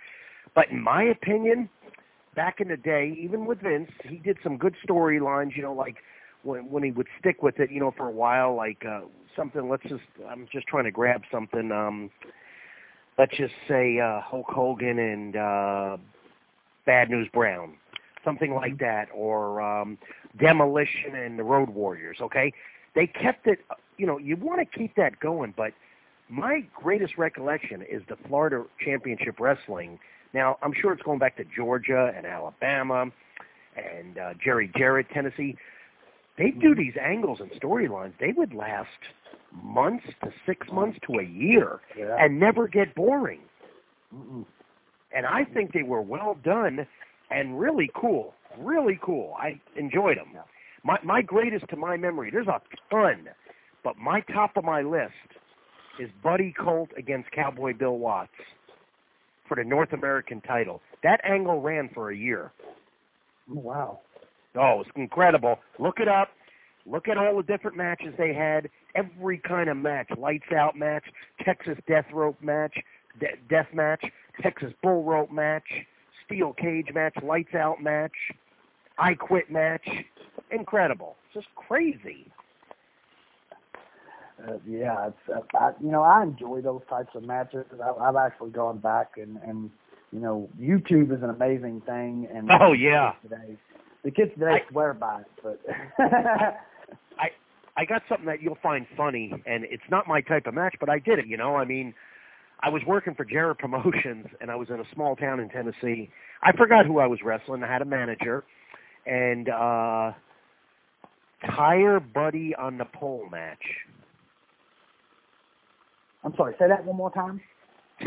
But in my opinion, back in the day, even with Vince, he did some good storylines, you know, like when when he would stick with it, you know, for a while, like uh something let's just I'm just trying to grab something, um let's just say uh Hulk Hogan and uh Bad News Brown. Something like that, or um Demolition and the Road Warriors, okay? They kept it you know, you want to keep that going, but my greatest recollection is the Florida Championship Wrestling. Now, I'm sure it's going back to Georgia and Alabama and uh, Jerry Jarrett, Tennessee. They do these angles and storylines. They would last months to six months to a year Yeah. and never get boring. Mm-mm. And I think they were well done and really cool. Really cool. I enjoyed them. My my greatest to my memory. There's a ton, but my top of my list is Buddy Colt against Cowboy Bill Watts for the North American title. That angle ran for a year. Oh, wow. Oh, it's incredible. Look it up. Look at all the different matches they had. Every kind of match. Lights out match, Texas death rope match, de- death match, Texas bull rope match, steel cage match, lights out match, I quit match. Incredible. Just crazy. Uh, yeah, it's uh, I, you know I enjoy those types of matches. I, I've actually gone back and and you know YouTube is an amazing thing. And Oh, yeah. the kids today, the kids today I- swear by it, but I I got something that you'll find funny, and it's not my type of match, but I did it. You know, I mean, I was working for Jarrett Promotions, and I was in a small town in Tennessee. I forgot who I was wrestling. I had a manager, and uh tire buddy on the pole match. I'm sorry. Say that one more time.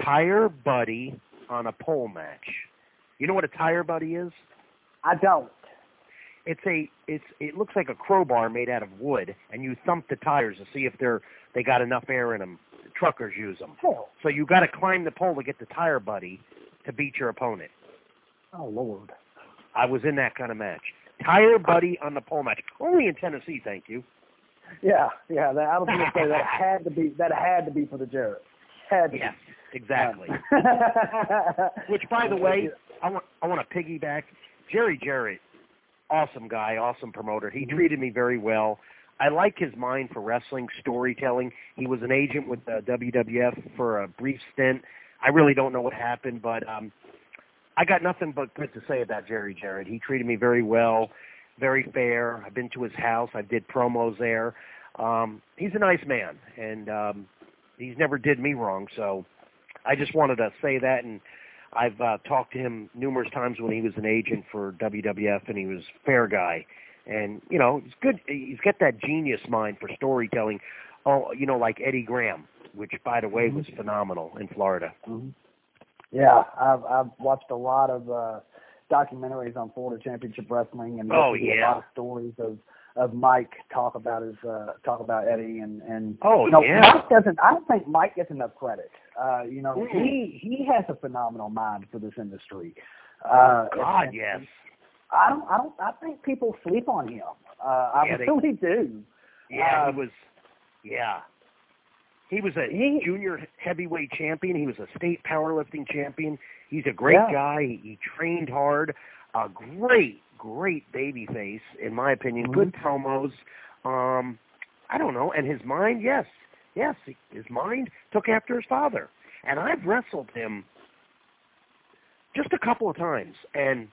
Tire buddy on a pole match. You know what a tire buddy is? I don't. It's a it's it looks like a crowbar made out of wood, and you thump the tires to see if they're they got enough air in them. Truckers use them. So you got to climb the pole to get the tire buddy to beat your opponent. Oh Lord. I was in that kind of match. Tire buddy on the pole match. Only in Tennessee, thank you. Yeah, yeah. That, I was going to say that had to be that had to be for the Jarrett. Had to. Yes, be. exactly. Um, Which, by the way, I want I want to piggyback. Jerry Jarrett, awesome guy, awesome promoter. He Mhm. treated me very well. I like his mind for wrestling, storytelling. He was an agent with uh, WWF for a brief stint. I really don't know what happened, but um, I got nothing but good to say about Jerry Jarrett. He treated me very well, very fair. I've been to his house. I did promos there. Um, he's a nice man, and um, he's never did me wrong. So I just wanted to say that, and I've uh, talked to him numerous times when he was an agent for WWF, and he was a fair guy. And you know, he's good. He's got that genius mind for storytelling. Oh, you know, like Eddie Graham, which by the way was phenomenal in Florida. Mhm. Yeah, I've I've watched a lot of uh documentaries on Florida Championship Wrestling and Oh, yeah. a lot of stories of of Mike talk about his uh talk about Eddie and and Oh you know yeah, Mike doesn't I don't think Mike gets enough credit. Uh you know Mm. he he has a phenomenal mind for this industry. Uh God, and- yes. I don't I don't I think people sleep on him. Uh I Yeah, they- really do. Yeah, Uh, he was. Yeah, he was a He- junior heavyweight champion. He was a state powerlifting champion. He's a great Yeah. guy. He, he trained hard. A great, great baby face, in my opinion. Good promos. Um, I don't know. And his mind, yes, yes, his mind took after his father. And I've wrestled him just a couple of times, and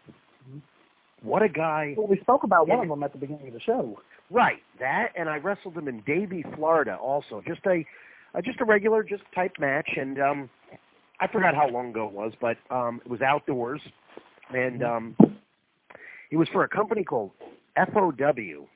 what a guy! Well, we spoke about one of them at the beginning of the show. Right, that, and I wrestled him in Davie, Florida, also. Just a, uh, just a regular, just type match, and um, I forgot how long ago it was, but um, it was outdoors, and um, it was for a company called FOW,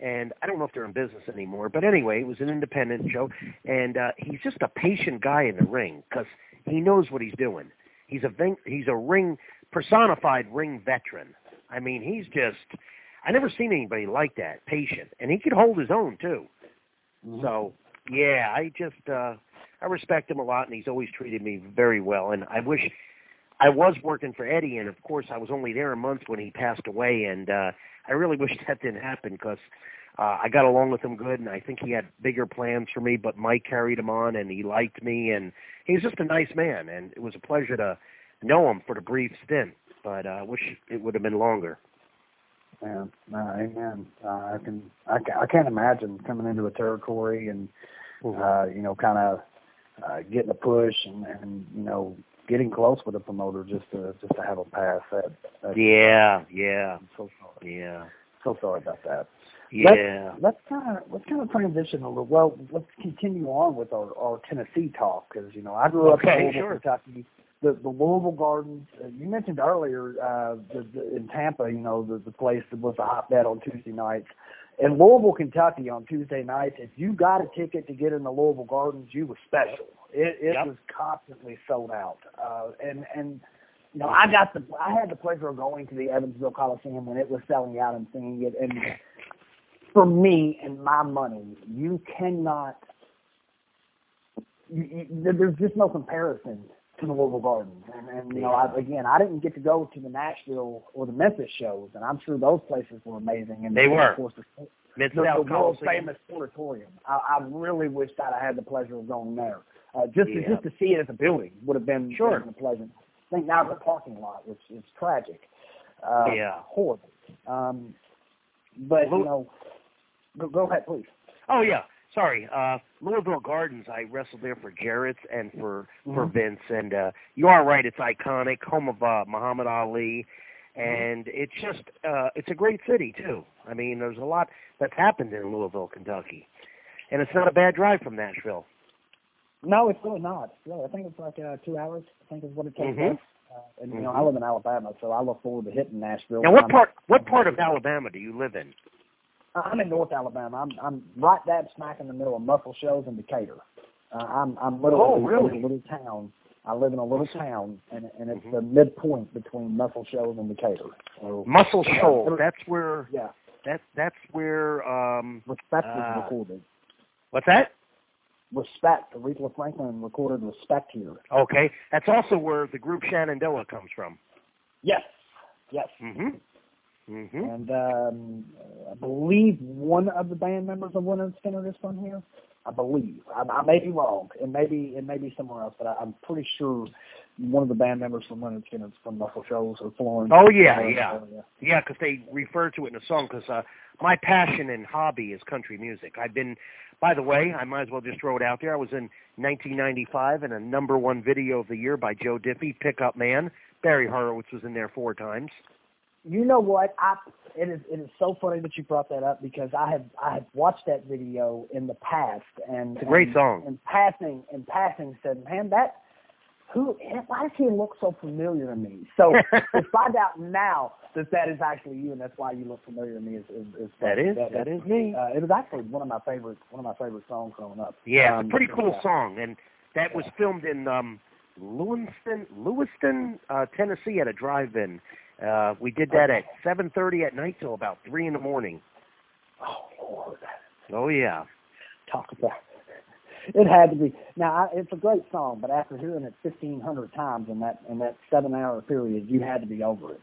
and I don't know if they're in business anymore, but anyway, it was an independent show, and uh, he's just a patient guy in the ring because he knows what he's doing. He's a ving- he's a ring personified ring veteran. I mean, he's just I never seen anybody like that, patient, and he could hold his own too. So yeah, I just uh I respect him a lot, and he's always treated me very well. And I wish I was working for Eddie, and of course I was only there a month when he passed away, and uh, I really wish that didn't happen because uh, I got along with him good, and I think he had bigger plans for me. But Mike carried him on, and he liked me, and he was just a nice man, and it was a pleasure to know him for the brief stint. But uh, I wish it would have been longer. Yeah, no, amen. Uh, I can, I can, I can't imagine coming into a territory and, uh, you know, kind of uh, getting a push and, and you know, getting close with a promoter just to just to have a pass. That, that yeah, yeah, I'm so sorry. yeah, So sorry about that. yeah. Let's kind of let's kind of transition a little. Well, let's continue on with our, our Tennessee talk because you know I grew up Okay, in Louisville, sure. Kentucky. The the Louisville Gardens. Uh, you mentioned earlier uh, the, the, in Tampa. You know the the place that was a hotbed on Tuesday nights. In Louisville, Kentucky, on Tuesday nights, if you got a ticket to get in the Louisville Gardens, you were special. It it Yep. was constantly sold out. Uh, and and you know I got the I had the pleasure of going to the Evansville Coliseum when it was selling out and seeing it and for me and my money, you cannot. You, you, there's just no comparison to the Louisville Gardens, and, and you know, I, again, I didn't get to go to the Nashville or the Memphis shows, and I'm sure those places were amazing. And They were. of course, the, the, the world famous auditorium. I, I really wish that I had the pleasure of going there. Uh, just to, just to see it as a building would have been Sure. have pleasant. I think now it's a parking lot, which is tragic. Uh, Yeah. horrible. Um, but you know, go, go ahead, please. Oh yeah, sorry. Uh Louisville Gardens. I wrestled there for Jarrett's and for for Mhm. Vince. And uh you are right. It's iconic, home of uh, Muhammad Ali, Mm-hmm. and it's just uh it's a great city too. I mean, there's a lot that's happened in Louisville, Kentucky, and it's not a bad drive from Nashville. No, it's really not. Really, I think it's like uh, two hours. I think is what it takes Mhm. us. Uh, and you know, Mhm. I live in Alabama, so I look forward to hitting Nashville. Now, what part what part of Alabama do you live in? I'm in North Alabama. I'm I'm right dab smack in the middle of Muscle Shoals and Decatur. Uh, I'm I'm literally Oh, in really? a little town. I live in a little town, and and it's Mhm. the midpoint between Muscle Shoals and Decatur. So Muscle Yeah. Shoals. That's where yeah, that that's where um Respect Uh, was recorded. what's that? Respect. Aretha Franklin recorded Respect here. Okay, that's also where the group Shenandoah comes from. Yes. Yes. Mhm. Mhm. And um, I believe one of the band members of Winter Spinner is from here. I believe. I, I may be wrong. It may be. It may be somewhere else, but I, I'm pretty sure one of the band members from Winter Spinner is from Muscle Shoals or Florence. Oh yeah, Florence yeah, area. yeah. Because they refer to it in a song. Because uh, my passion and hobby is country music. I've been, by the way, I might as well just throw it out there. I was in 1995 in a number one video of the year by Joe Diffie, Pickup Man. Barry Horowitz was in there four times. You know what? I it is it is so funny that you brought that up because I have I have watched that video in the past and It's a great and, song. In passing, in passing, said, "Man, that who? Why does he look so familiar to me?" So to find out now that that is actually you and that's why you look familiar to me is is, is That is that is me. Uh, it was actually one of my favorite one of my favorite songs growing up. Yeah, Um, it's a pretty cool yeah. song, and that was filmed in um, Lewiston, Lewiston, uh, Tennessee, at a drive-in. Uh, we did that at 7:30 at night till about three in the morning. Oh Lord, Oh yeah. talk about. It had to be. Now I, it's a great song, but after hearing it fifteen hundred times in that in that seven hour period, you had to be over it.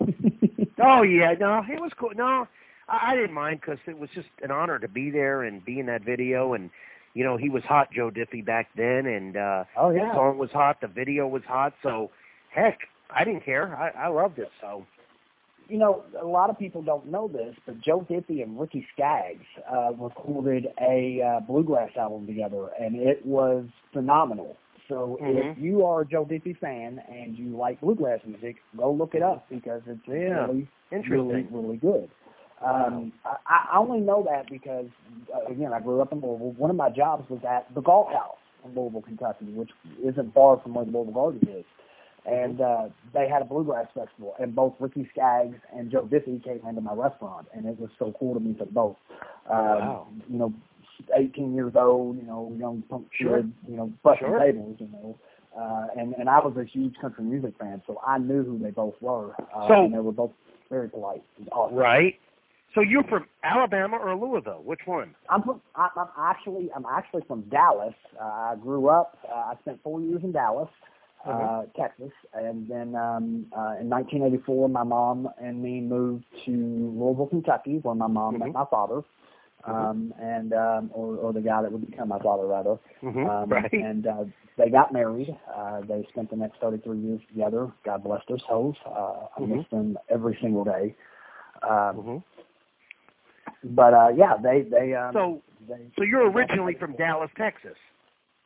Oh yeah, no, it was cool. No, I, I didn't mind because it was just an honor to be there and be in that video. And you know, he was hot, Joe Diffie, back then, and uh, oh the yeah. song was hot, the video was hot. So, heck, I didn't care. I, I loved it. So, you know, a lot of people don't know this, but Joe Diffie and Ricky Skaggs uh, recorded a uh, bluegrass album together, and it was phenomenal. So Mhm. if you are a Joe Diffie fan and you like bluegrass music, go look it up because it's Yeah. really, interesting. really, really good. Um, I, I only know that because, uh, again, I grew up in Louisville. One of my jobs was at the Galt House in Louisville, Kentucky, which isn't far from where the Louisville Gardens is and uh, they had a bluegrass festival, and both Ricky Skaggs and Joe Diffie came into my restaurant, and it was so cool to meet them both. Um, Wow. You know, 18 years old, you know, young punk Sure. kid, you know, busting Sure. tables, you know. Uh, and and I was a huge country music fan, so I knew who they both were. Uh, So- and they were both very polite. and Awesome. right. So you're from Alabama or Louisville? Which one? I'm from. I, I'm actually. I'm actually from Dallas. Uh, I grew up. Uh, I spent four years in Dallas, uh. Texas, and then um, uh, in 1984, my mom and me moved to Louisville, Kentucky, where my mom met Mhm. my father, um, and um, or, or the guy that would become my father, rather. Mm-hmm. Um, right. And uh, they got married. Uh, they spent the next 33 years together. God bless their souls. Uh, I miss Mhm. them every single day. Um, hmm but uh, yeah, they they. Um, So, they, so you're originally from Dallas, Texas.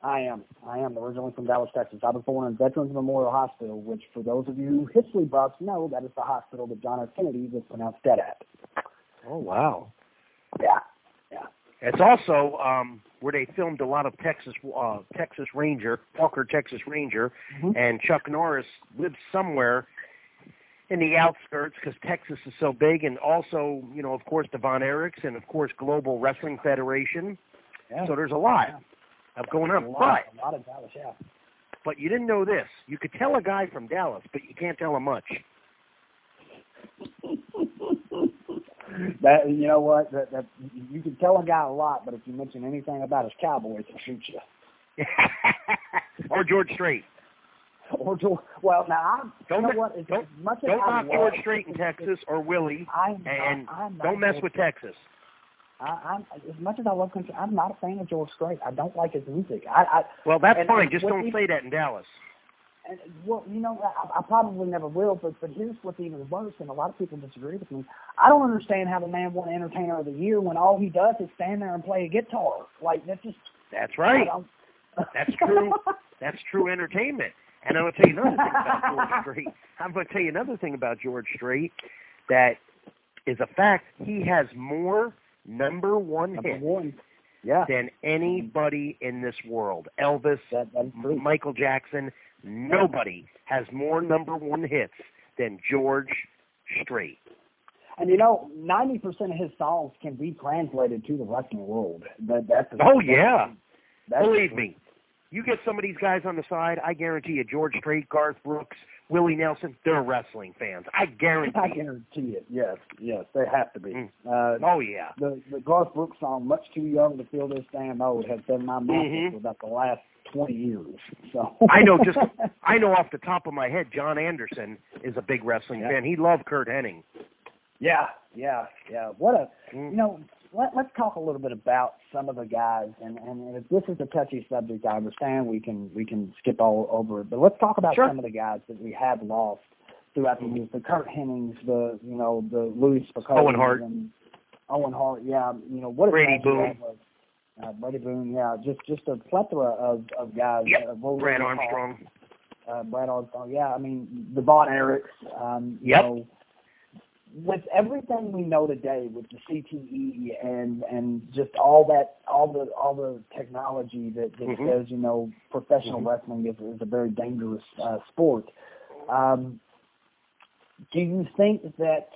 I am. I am originally from Dallas, Texas. I was born in Veterans Memorial Hospital, which, for those of you history buffs, know that is the hospital that John F. Kennedy was pronounced dead at. Oh wow. Yeah. Yeah. It's also um, where they filmed a lot of Texas uh, Texas Ranger, Walker Texas Ranger, Mhm. and Chuck Norris lives somewhere in the outskirts because Texas is so big, and also you know of course the Von Erichs and of course Global Wrestling Federation. Yeah. So there's a lot of going on. a lot, But a lot of Dallas. Yeah. but you didn't know this. You could tell a guy from Dallas, but you can't tell him much. That you know what? That, that you can tell a guy a lot, but if you mention anything about his Cowboys, he'll shoot you. or George Strait. Or to, well, now I Don't you know what? As, don't- as much as Don't knock George Strait in Texas or Willie, I'm and I'm not don't mess George with Texas. I, I'm as much as I love country, I'm not a fan of George Strait. I don't like his music. I, I Well, that's And- fine. and Just don't we- say that in Dallas. and well, you know, I, I probably never will. But but here's what's even worse, and a lot of people disagree with me. I don't understand how the man won Entertainer of the Year when all he does is stand there and play a guitar. Like that's just That's right. That's true. That's true entertainment. And I'm going to tell you another thing about George Strait. I'm going to tell you another thing about George Strait that is a fact. He has more number one Number hits one. Yeah, than anybody in this world. Elvis, that, that is true. Michael Jackson, nobody has more number one hits than George Strait. And you know, ninety percent of his songs can be translated to the Russian world. That that's Oh, yeah. That's Believe me, you get some of these guys on the side, I guarantee you, George Strait, Garth Brooks, Willie Nelson, they're wrestling fans. I guarantee I guarantee it. Yes, yes, they have to be. Mm. Uh, Oh, yeah. the the Garth Brooks song "Much Too Young to Feel This Damn Old" has been my mantra Mhm. for about the last twenty years. So I know just I know off the top of my head, John Anderson is a big wrestling Yeah. fan. He loved Curt Hennig. yeah, yeah, yeah. What a Mm. you know. Let, let's talk a little bit about some of the guys, and, and if this is a touchy subject, I understand we can we can skip all over it. But let's talk about Sure. some of the guys that we have lost throughout the years. The Curt Hennigs, the you know the Louie Spicolli, Owen Hart. and Owen Hart. Yeah, you know what a Brady Boone. was. Uh, Brady Boone, yeah, just just a plethora of of guys. Yep. Uh, Brad Armstrong. uh, Brad Armstrong. Yeah, I mean the Von Erichs. Um, you Yep. know, with everything we know today, with the CTE and and just all that, all the all the technology that, that Mhm. says you know professional Mhm. wrestling is, is a very dangerous uh, sport. Um, do you think that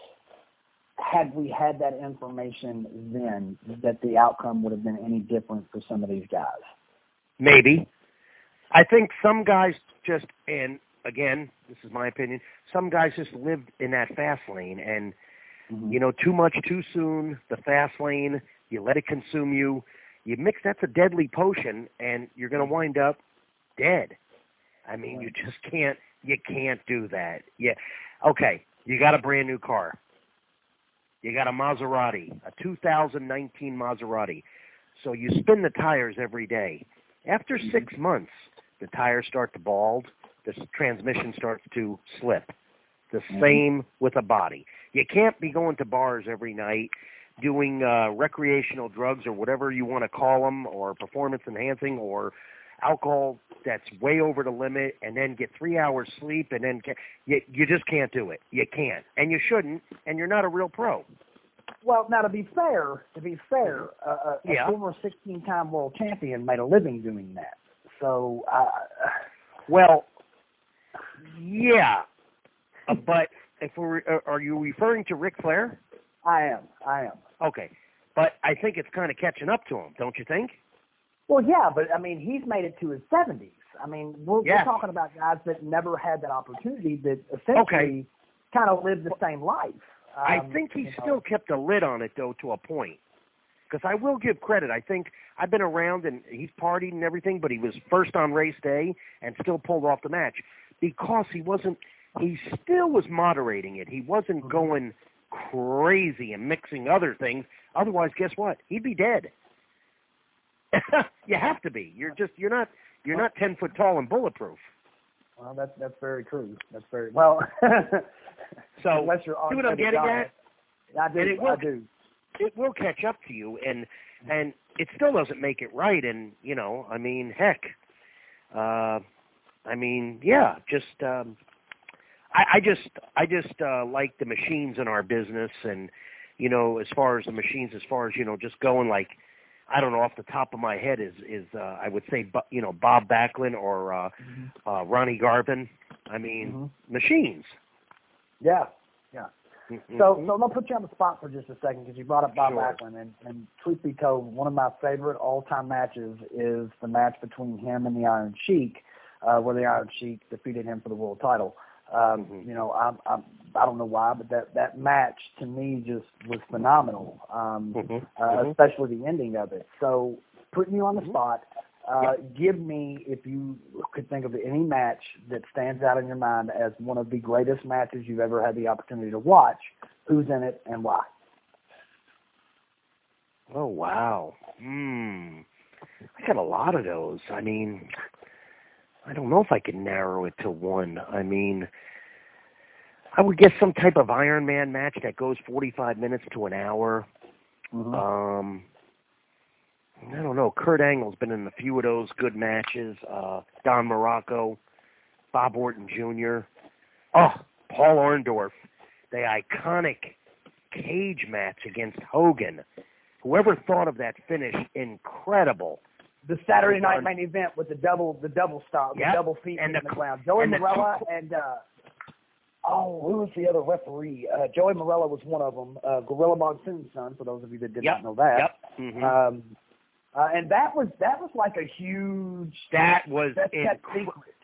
had we had that information then, that the outcome would have been any different for some of these guys? Maybe. I think some guys just and again, this is my opinion, some guys just lived in that fast lane and Mhm. you know, too much too soon, the fast lane, you let it consume you. You mix that's a deadly potion and you're gonna wind up dead. I mean, you just can't you can't do that. Yeah. Okay, you got a brand new car. You got a Maserati, a 2019 Maserati. So you spin the tires every day. After Mhm. 6 months, the tires start to bald, the transmission starts to slip. The Mhm. same with a body. You can't be going to bars every night doing uh, recreational drugs or whatever you want to call them, or performance enhancing, or alcohol that's way over the limit, and then get three hours sleep, and then ca- you you just can't do it. You can't, and you shouldn't, and you're not a real pro. Well, now to be fair, to be fair, uh, a, Yeah. former 16-time world champion made a living doing that. So, uh, Well, yeah, uh, but if we're uh, are you referring to Ric Flair? I am, I am. Okay, but I think it's kind of catching up to him, don't you think? Well, yeah, but I mean, he's made it to his 70s. I mean, we're, Yeah. we're talking about guys that never had that opportunity that essentially Okay. kind of lived the same life. I Um, think he you know, still kept a lid on it though to a point. Because I will give credit. I think I've been around and he's partied and everything, but he was first on race day and still pulled off the match because he wasn't. He still was moderating it. He wasn't Mhm. going crazy and mixing other things. Otherwise, guess what? He'd be dead. you have to be. You're just. You're not. You're not ten foot tall and bulletproof. Well, that's that's very true. That's very well. So unless you're on see what I'm getting Giant. I do. And it I will- do. it will catch up to you and and it still doesn't make it right and you know i mean heck uh i mean yeah just um i i just i just uh like the machines in our business and you know as far as the machines as far as you know just going like i don't know off the top of my head is is uh i would say you know bob backlund or uh Mm-hmm. uh ronnie garvin i mean Mhm. machines Yeah. Mhm. So, so I'll put you on the spot for just a second because you brought up Bob Sure. Backlund, and, and truth be told, one of my favorite all-time matches is the match between him and the Iron Sheik, uh, where the Iron Sheik defeated him for the world title. Um, Mhm. You know, I, I I don't know why, but that that match to me just was phenomenal, um, Mhm. uh, Mhm. especially the ending of it. So, putting you on the Mhm. spot, uh, give me if you could think of any match that stands out in your mind as one of the greatest matches you've ever had the opportunity to watch. Who's in it and why? Oh wow. Hmm. I got a lot of those. I mean, I don't know if I can narrow it to one. I mean, I would guess some type of Iron Man match that goes 45 minutes to an hour. Mm-hmm. Um I don't know. Kurt Angle's been in a few of those good matches. Uh Don Muraco, Bob Orton Jr. Oh, Paul Orndorff, the iconic cage match against Hogan. Whoever thought of that finish, incredible. The Saturday night main event with the double the double stop, Yep. the double feet And in the the, cl- ground. Joey and Marella and uh oh, who was the other referee? Uh, Joey Marella was one of them. Uh, Gorilla Monsoon's son, for those of you that did Yep. not know that. Yep. Mhm. Um, uh, and that was that was like a huge that was secret.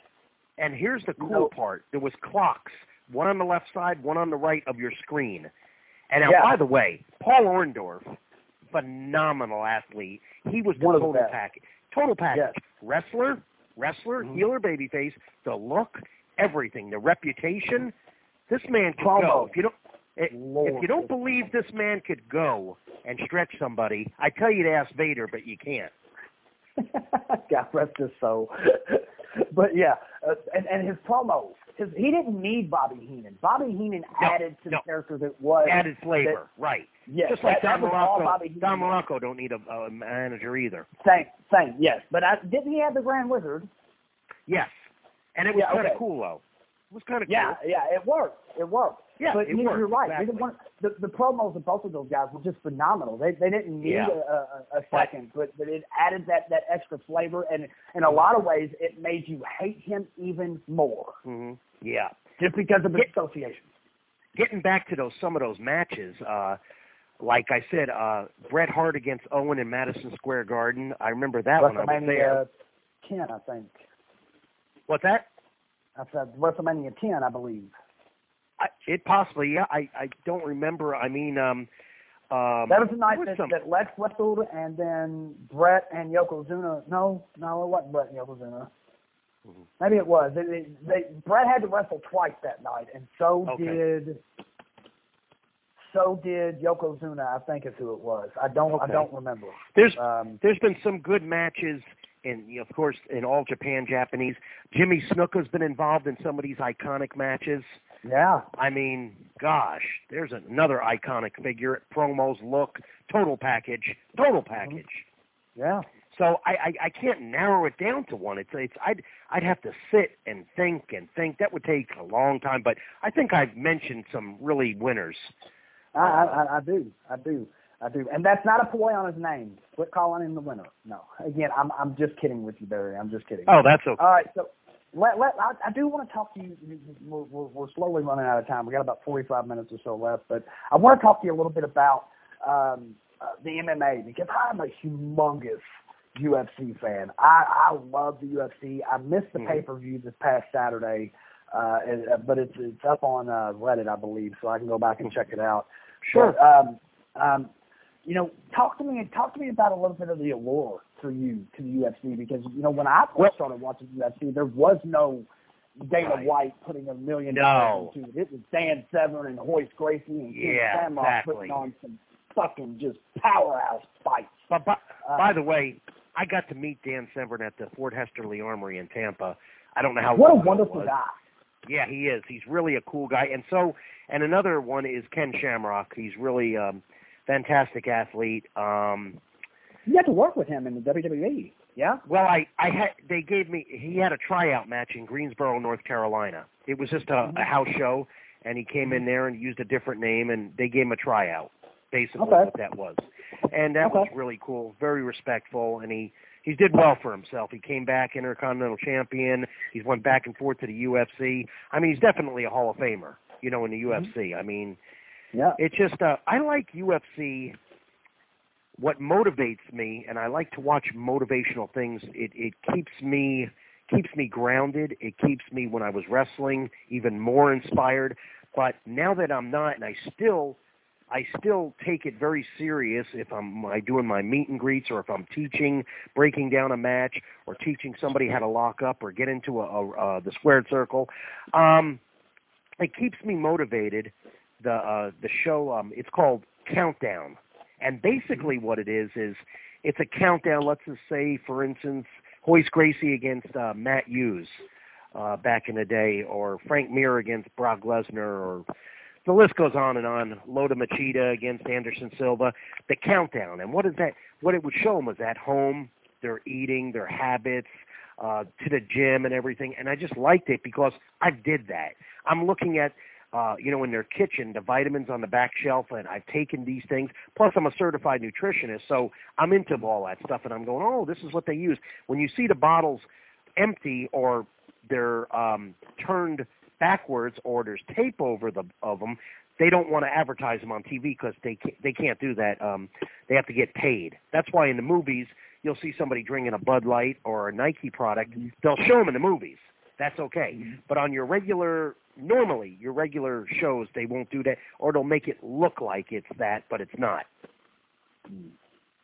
And here's the cool part: there was clocks, one on the left side, one on the right of your screen. And now, Yeah. by the way, Paul Orndorff, phenomenal athlete. He was the One total package. Total package. Yes. Wrestler, wrestler, Mhm. healer, babyface, the look, everything, the reputation. This man could Promo. go. If you don't, if, if you don't believe this man could go and stretch somebody, I tell you to ask Vader, but you can't. God rest his soul. but yeah, uh, and and his promos. His, he didn't need Bobby Heenan. Bobby Heenan No, added to no. the character that was. Added flavor, right? yes, Just like that, Don that Muraco. Don Muraco don't need a, a manager either. Same, same, yes. But I, didn't he have the Grand Wizard? Yes, and it was Yeah, kind of okay. cool though. It was kind of Yeah, cool. yeah, it worked. It worked. Yeah, but you, you're right. exactly. One, the, the promos of both of those guys were just phenomenal. They they didn't need Yeah. a, a, a second, but but it added that that extra flavor, and in a lot of ways, it made you hate him even more hmm Yeah. just because of the Get- association. Getting back to those some of those matches, uh, like I said, uh, Bret Hart against Owen in Madison Square Garden. I remember that one. I was there. WrestleMania ten, I think. What's that? I said WrestleMania ten, I believe. I, it possibly. Yeah. I I don't remember. I mean, um, um, That was the night there that, some- that Lex wrestled, and then Bret and Yokozuna. No, no, it wasn't Bret and Yokozuna. Mhm. Maybe it was. They, they, they, Bret had to wrestle twice that night, and so Okay. did. So did Yokozuna. I think is who it was. I don't. I don't remember. There's Um, there's been some good matches know, of course in all Japan Japanese. Jimmy Snuka's been involved in some of these iconic matches. Yeah. I mean, gosh, there's another iconic figure. At promos, look, total package, total mm-hmm. package. Yeah. So I, I I can't narrow it down to one. It's it's I'd I'd have to sit and think and think. That would take a long time. But I think I've mentioned some really winners. I, I, uh, I- I do. I do. I do. And that's not a ploy on his name. Quit calling him the winner. No. Again, I'm I'm just kidding with you, Barry. I'm just kidding. Oh, that's okay. All right, so let, let I, I do want to talk to you. We're, we're, we're slowly running out of time. We got about 45 minutes or so left, but I want to talk to you a little bit about um, uh, the MMA because I'm a humongous UFC fan. I, I love the UFC. I missed the Mhm. pay per view this past Saturday. uh, and, uh, but it's it's up on uh, Reddit, I believe, so I can go back and check it out. Sure. But, um, um, you know, talk to me talk to me about a little bit of the allure for you to the UFC because you know when I first started watching UFC, there was no Dana Right. White putting a million No. dollars into it. It was Dan Severn and Royce Gracie and Ken Yeah, Shamrock exactly. putting on some fucking just powerhouse fights. But by, Uh, by the way, I got to meet Dan Severn at the Fort Hesterly Armory in Tampa. I don't know how what a long ago it wonderful guy. Yeah, he is. He's really a cool guy. And so, and another one is Ken Shamrock. He's really um fantastic athlete. Um You got to work with him in the WWE. Yeah. well, I I had they gave me he had a tryout match in Greensboro, North Carolina. It was just a, Mm-hmm. a house show and he came in there and used a different name and they gave him a tryout. Basically Okay. what that was. And that was really cool, very respectful and he he did well for himself. He came back intercontinental champion. He's went back and forth to the UFC. I mean, he's definitely a Hall of Famer, you know, in the Mm-hmm. UFC. I mean, Yeah. it's just uh, I like UFC. What motivates me, and I like to watch motivational things. It it keeps me keeps me grounded. It keeps me when I was wrestling even more inspired. But now that I'm not, and I still I still take it very serious if I'm I doing my meet and greets or if I'm teaching, breaking down a match, or teaching somebody how to lock up or get into a, a uh, the squared circle. Um, it keeps me motivated. The uh, the show um, it's called Countdown, and basically what it is is it's a countdown. Let's just say, for instance, Royce Gracie against uh, Matt Hughes uh, back in the day, or Frank Mir against Brock Lesnar, or the list goes on and on. Lyoto Machida against Anderson Silva. The countdown, and what is that? What it would show them was at home, their eating, their habits, uh, to the gym and everything. And I just liked it because I did that. I'm looking at, uh, you know, in their kitchen, the vitamins on the back shelf, and I've taken these things. Plus, I'm a certified nutritionist, so I'm into all that stuff. And I'm going, oh, this is what they use. When you see the bottles empty or they're um, turned backwards or there's tape over the of them, they don't want to advertise them on TV because they can't, they can't do that. Um, they have to get paid. That's why in the movies you'll see somebody drinking a Bud Light or a Nike product. They'll show them in the movies. That's okay. But on your regular, normally your regular shows, they won't do that, or they'll make it look like it's that, but it's not.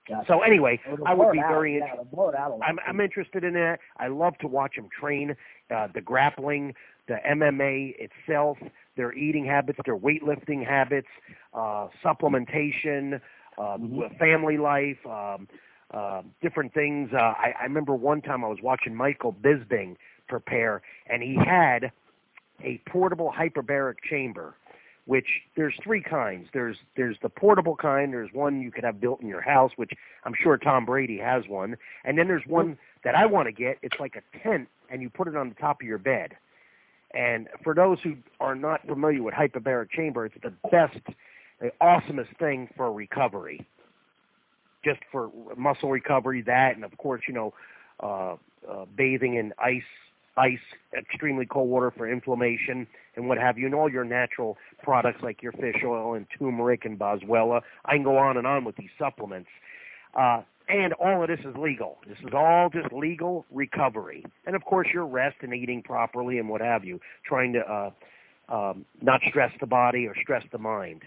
Gotcha. So anyway, I would be out. very Yeah, interested. they'll blur it out a lot. I'm I'm interested in that. I love to watch them train, uh, the grappling, the MMA itself, their eating habits, their weightlifting habits, uh, supplementation, uh, Mhm. family life, um, uh, different things. Uh, I, I remember one time I was watching Michael Bisping prepare, and he had a portable hyperbaric chamber which there's three kinds. There's there's the portable kind. There's one you could have built in your house, which I'm sure Tom Brady has one. And then there's one that I want to get. It's like a tent, and you put it on the top of your bed. And for those who are not familiar with hyperbaric chamber, it's the best, the awesomest thing for recovery. Just for muscle recovery, that, and of course, you know, uh, uh, bathing in ice, ice, extremely cold water for inflammation and what have you, and all your natural products like your fish oil and turmeric and boswellia. I can go on and on with these supplements. Uh, and all of this is legal. This is all just legal recovery. And of course, your rest and eating properly and what have you, trying to uh, um, not stress the body or stress the mind.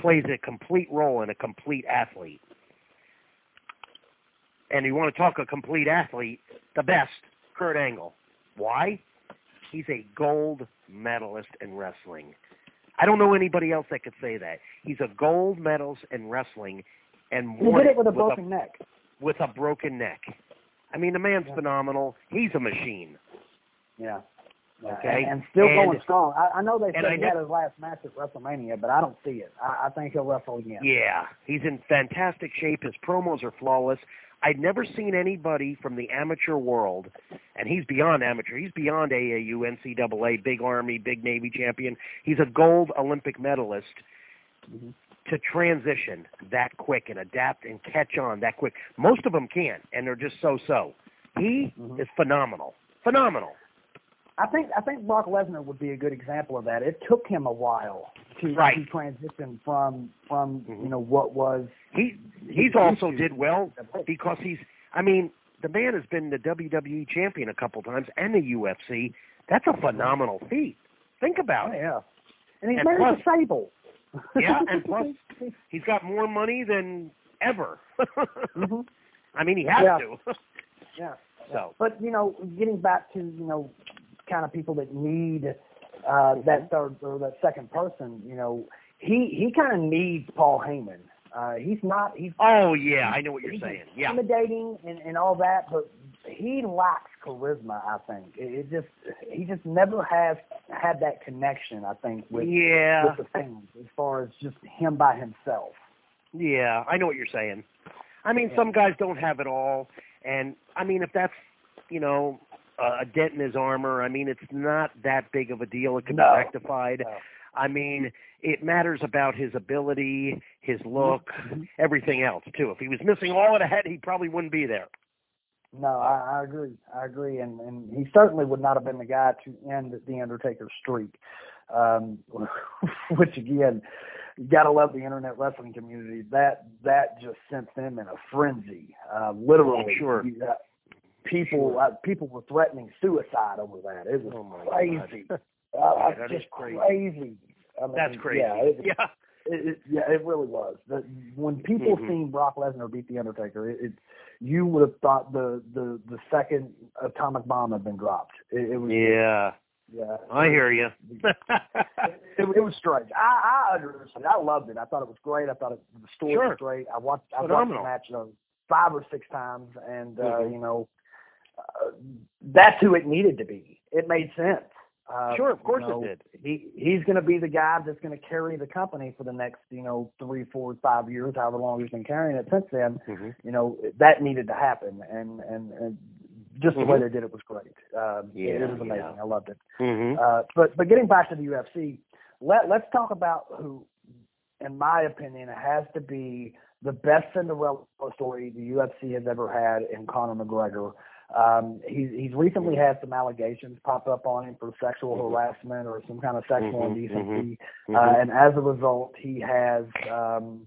Plays a complete role in a complete athlete. And you want to talk a complete athlete, the best, Kurt Angle. Why? He's a gold medalist in wrestling. I don't know anybody else that could say that. He's a gold medalist in wrestling and He did it with a with broken neck. with a broken neck. I mean, the man's Yeah. phenomenal. He's a machine. Yeah. Okay. And, and still And- going strong. I, I know they said he had his last match at WrestleMania, but I don't see it. I, I think he'll wrestle again. Yeah, he's in fantastic shape. His promos are flawless. I'd never seen anybody from the amateur world, and he's beyond amateur. He's beyond AAU, NCAA, big Army, big Navy champion. He's a gold Olympic medalist. Mhm. To transition that quick and adapt and catch on that quick. Most of them can't, and they're just so-so. He Mhm. is phenomenal. Phenomenal. I think I think Brock Lesnar would be a good example of that. It took him a while to, Right. to transition from from Mhm. you know what was He He's also did well because he's I mean, the man has been the WWE champion a couple times and the UFC. That's a phenomenal feat. Think about Oh, it. yeah. And he's And married plus- to Sable. Yeah, and plus he's got more money than ever. hmm I mean, he has Yeah. to. Yeah. So, But you know, getting back to you know, kind of people that need uh, that third or that second person, you know, he he kind of needs Paul Heyman. Uh, he's not he's oh yeah, I know what you're saying. Yeah, intimidating and and all that, but he lacks charisma. I think it, it just he just never has had that connection. I think with yeah, with the fans as far as just him by himself. yeah. I know what you're saying. I mean, Yeah. some guys don't have it all, and I mean, if that's you know uh, a dent in his armor, I mean, it's not that big of a deal. It can No. be rectified. No. I mean, it matters about his ability, his look, Mhm. everything else too. If he was missing all of the head, he probably wouldn't be there. No, I, I agree. I agree, and and he certainly would not have been the guy to end the Undertaker streak. Um, which again, you gotta love the internet wrestling community. That that just sent them in a frenzy. Uh, literally, Sure. You got people uh, people were threatening suicide over that. It was Oh crazy. God. Uh, that just is crazy. crazy. I mean, That's crazy. Yeah, it, yeah. it, it, yeah, it really was. The, when people Mhm. seen Brock Lesnar beat the Undertaker, it, it you would have thought the the the second atomic bomb had been dropped. It, it was Yeah. yeah. I hear you. It, it was strange. I I understood. I loved it. I thought it was great. I thought it, the story Sure. was great. I watched I watched the match you know, five or six times, and uh, Mhm. you know uh, that's who it needed to be. It made sense. Uh, Sure, of course you know, it did. He he's going to be the guy that's going to carry the company for the next you know three, four, five years, however long he's been carrying it since then. Mm-hmm. You know that needed to happen, and and, and just the way they did it was great. Um, it, Yeah, it was amazing. yeah. I loved it. Mm-hmm. Uh, but but getting back to the UFC, let let's talk about who, in my opinion, has to be the best Cinderella story the UFC has ever had in Conor McGregor. Um, he's he's recently had some allegations pop up on him for sexual Mhm. harassment or some kind of sexual Mhm, indecency, Mm-hmm. uh, and as a result, he has um,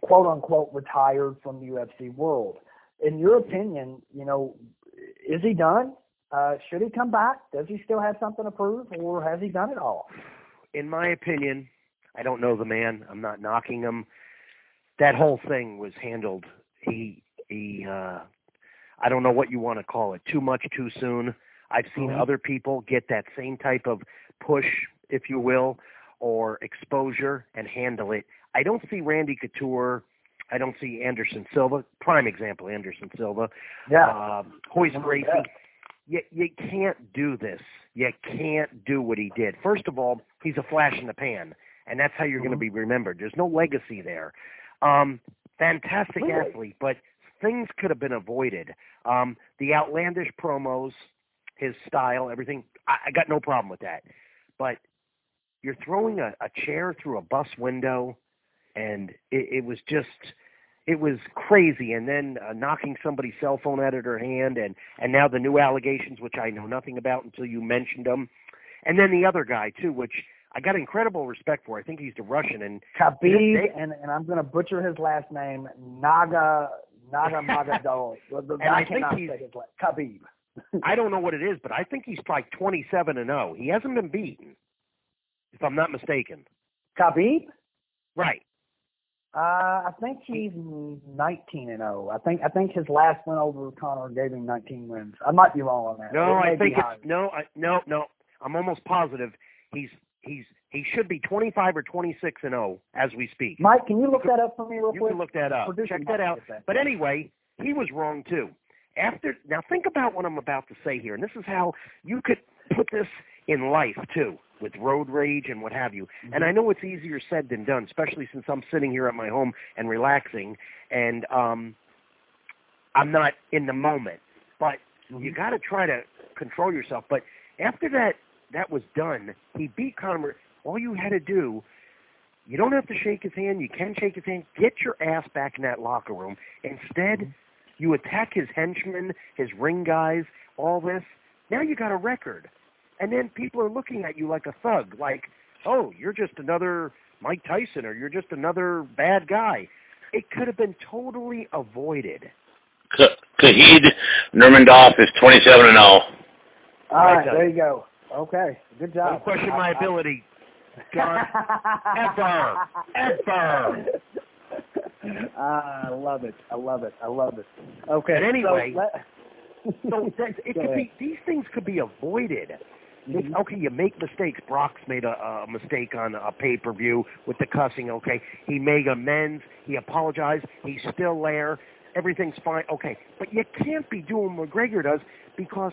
quote unquote retired from the UFC world. In your opinion, you know, is he done? Uh, should he come back? Does he still have something to prove, or has he done it all? in my opinion, I don't know the man. I'm not knocking him. That whole thing was handled. He he. uh I don't know what you want to call it. Too much, too soon. I've seen Mhm. other people get that same type of push, if you will, or exposure and handle it. I don't see Randy Couture. I don't see Anderson Silva. Prime example, Anderson Silva. Yeah. Um, Royce Gracie. that. You, you can't do this. You can't do what he did. First of all, he's a flash in the pan, and that's how you're going to be remembered. There's no legacy there. Um, fantastic Really? athlete, but things could have been avoided. Um, the outlandish promos, his style, everything. I, I got no problem with that. But you're throwing a, a chair through a bus window, and it, it was just it was crazy and then uh, knocking somebody's cell phone out of their hand and and now the new allegations which I know nothing about until you mentioned them and then the other guy too which I got incredible respect for I think he's the Russian and Khabib, They- and, and I'm going to butcher his last name, Naga Naga Magadol. And I think cannot he's- say his last Khabib. I don't know what it is but I think he's like 27 and 0 he hasn't been beaten if I'm not mistaken Khabib? right Uh, I think he's 19 and 0. I think I think his last win over Conor gave him 19 wins. I might be wrong on that. no I think it's no I, no no I'm almost positive he's he's he should be 25 or 26 and 0 as we speak Mike, can you look that up for me real you quick? can look that up Producer check Mike that out that. But anyway, he was wrong too. After now, think about what I'm about to say here, and this is how you could put this in life too, with road rage and what have you. And I know it's easier said than done, especially since I'm sitting here at my home and relaxing, and um, I'm not in the moment. But you got to try to control yourself. But after that, that was done. He beat Conor. All you had to do you don't have to shake his hand. You can shake his hand. Get your ass back in that locker room. Instead, mm-hmm. you attack his henchmen, his ring guys, all this. Now you got a record. And then people are looking at you like a thug, like, oh, you're just another Mike Tyson or you're just another bad guy. It could have been totally avoided. K- Khabib Nurmagomedov is 27 and oh. 0. All I right, tell there you go. Okay, good job. Don't question my I- I- John. Ever. Ever. I love it. I love it. I love it. Okay. But anyway, so, let, So that- it could ahead. be these things could be avoided. Mhm. okay, you make mistakes. Brock's made a, a mistake on a pay per view with the cussing. Okay, he made amends. He apologized. He's still there. Everything's fine. Okay, but you can't be doing what McGregor does because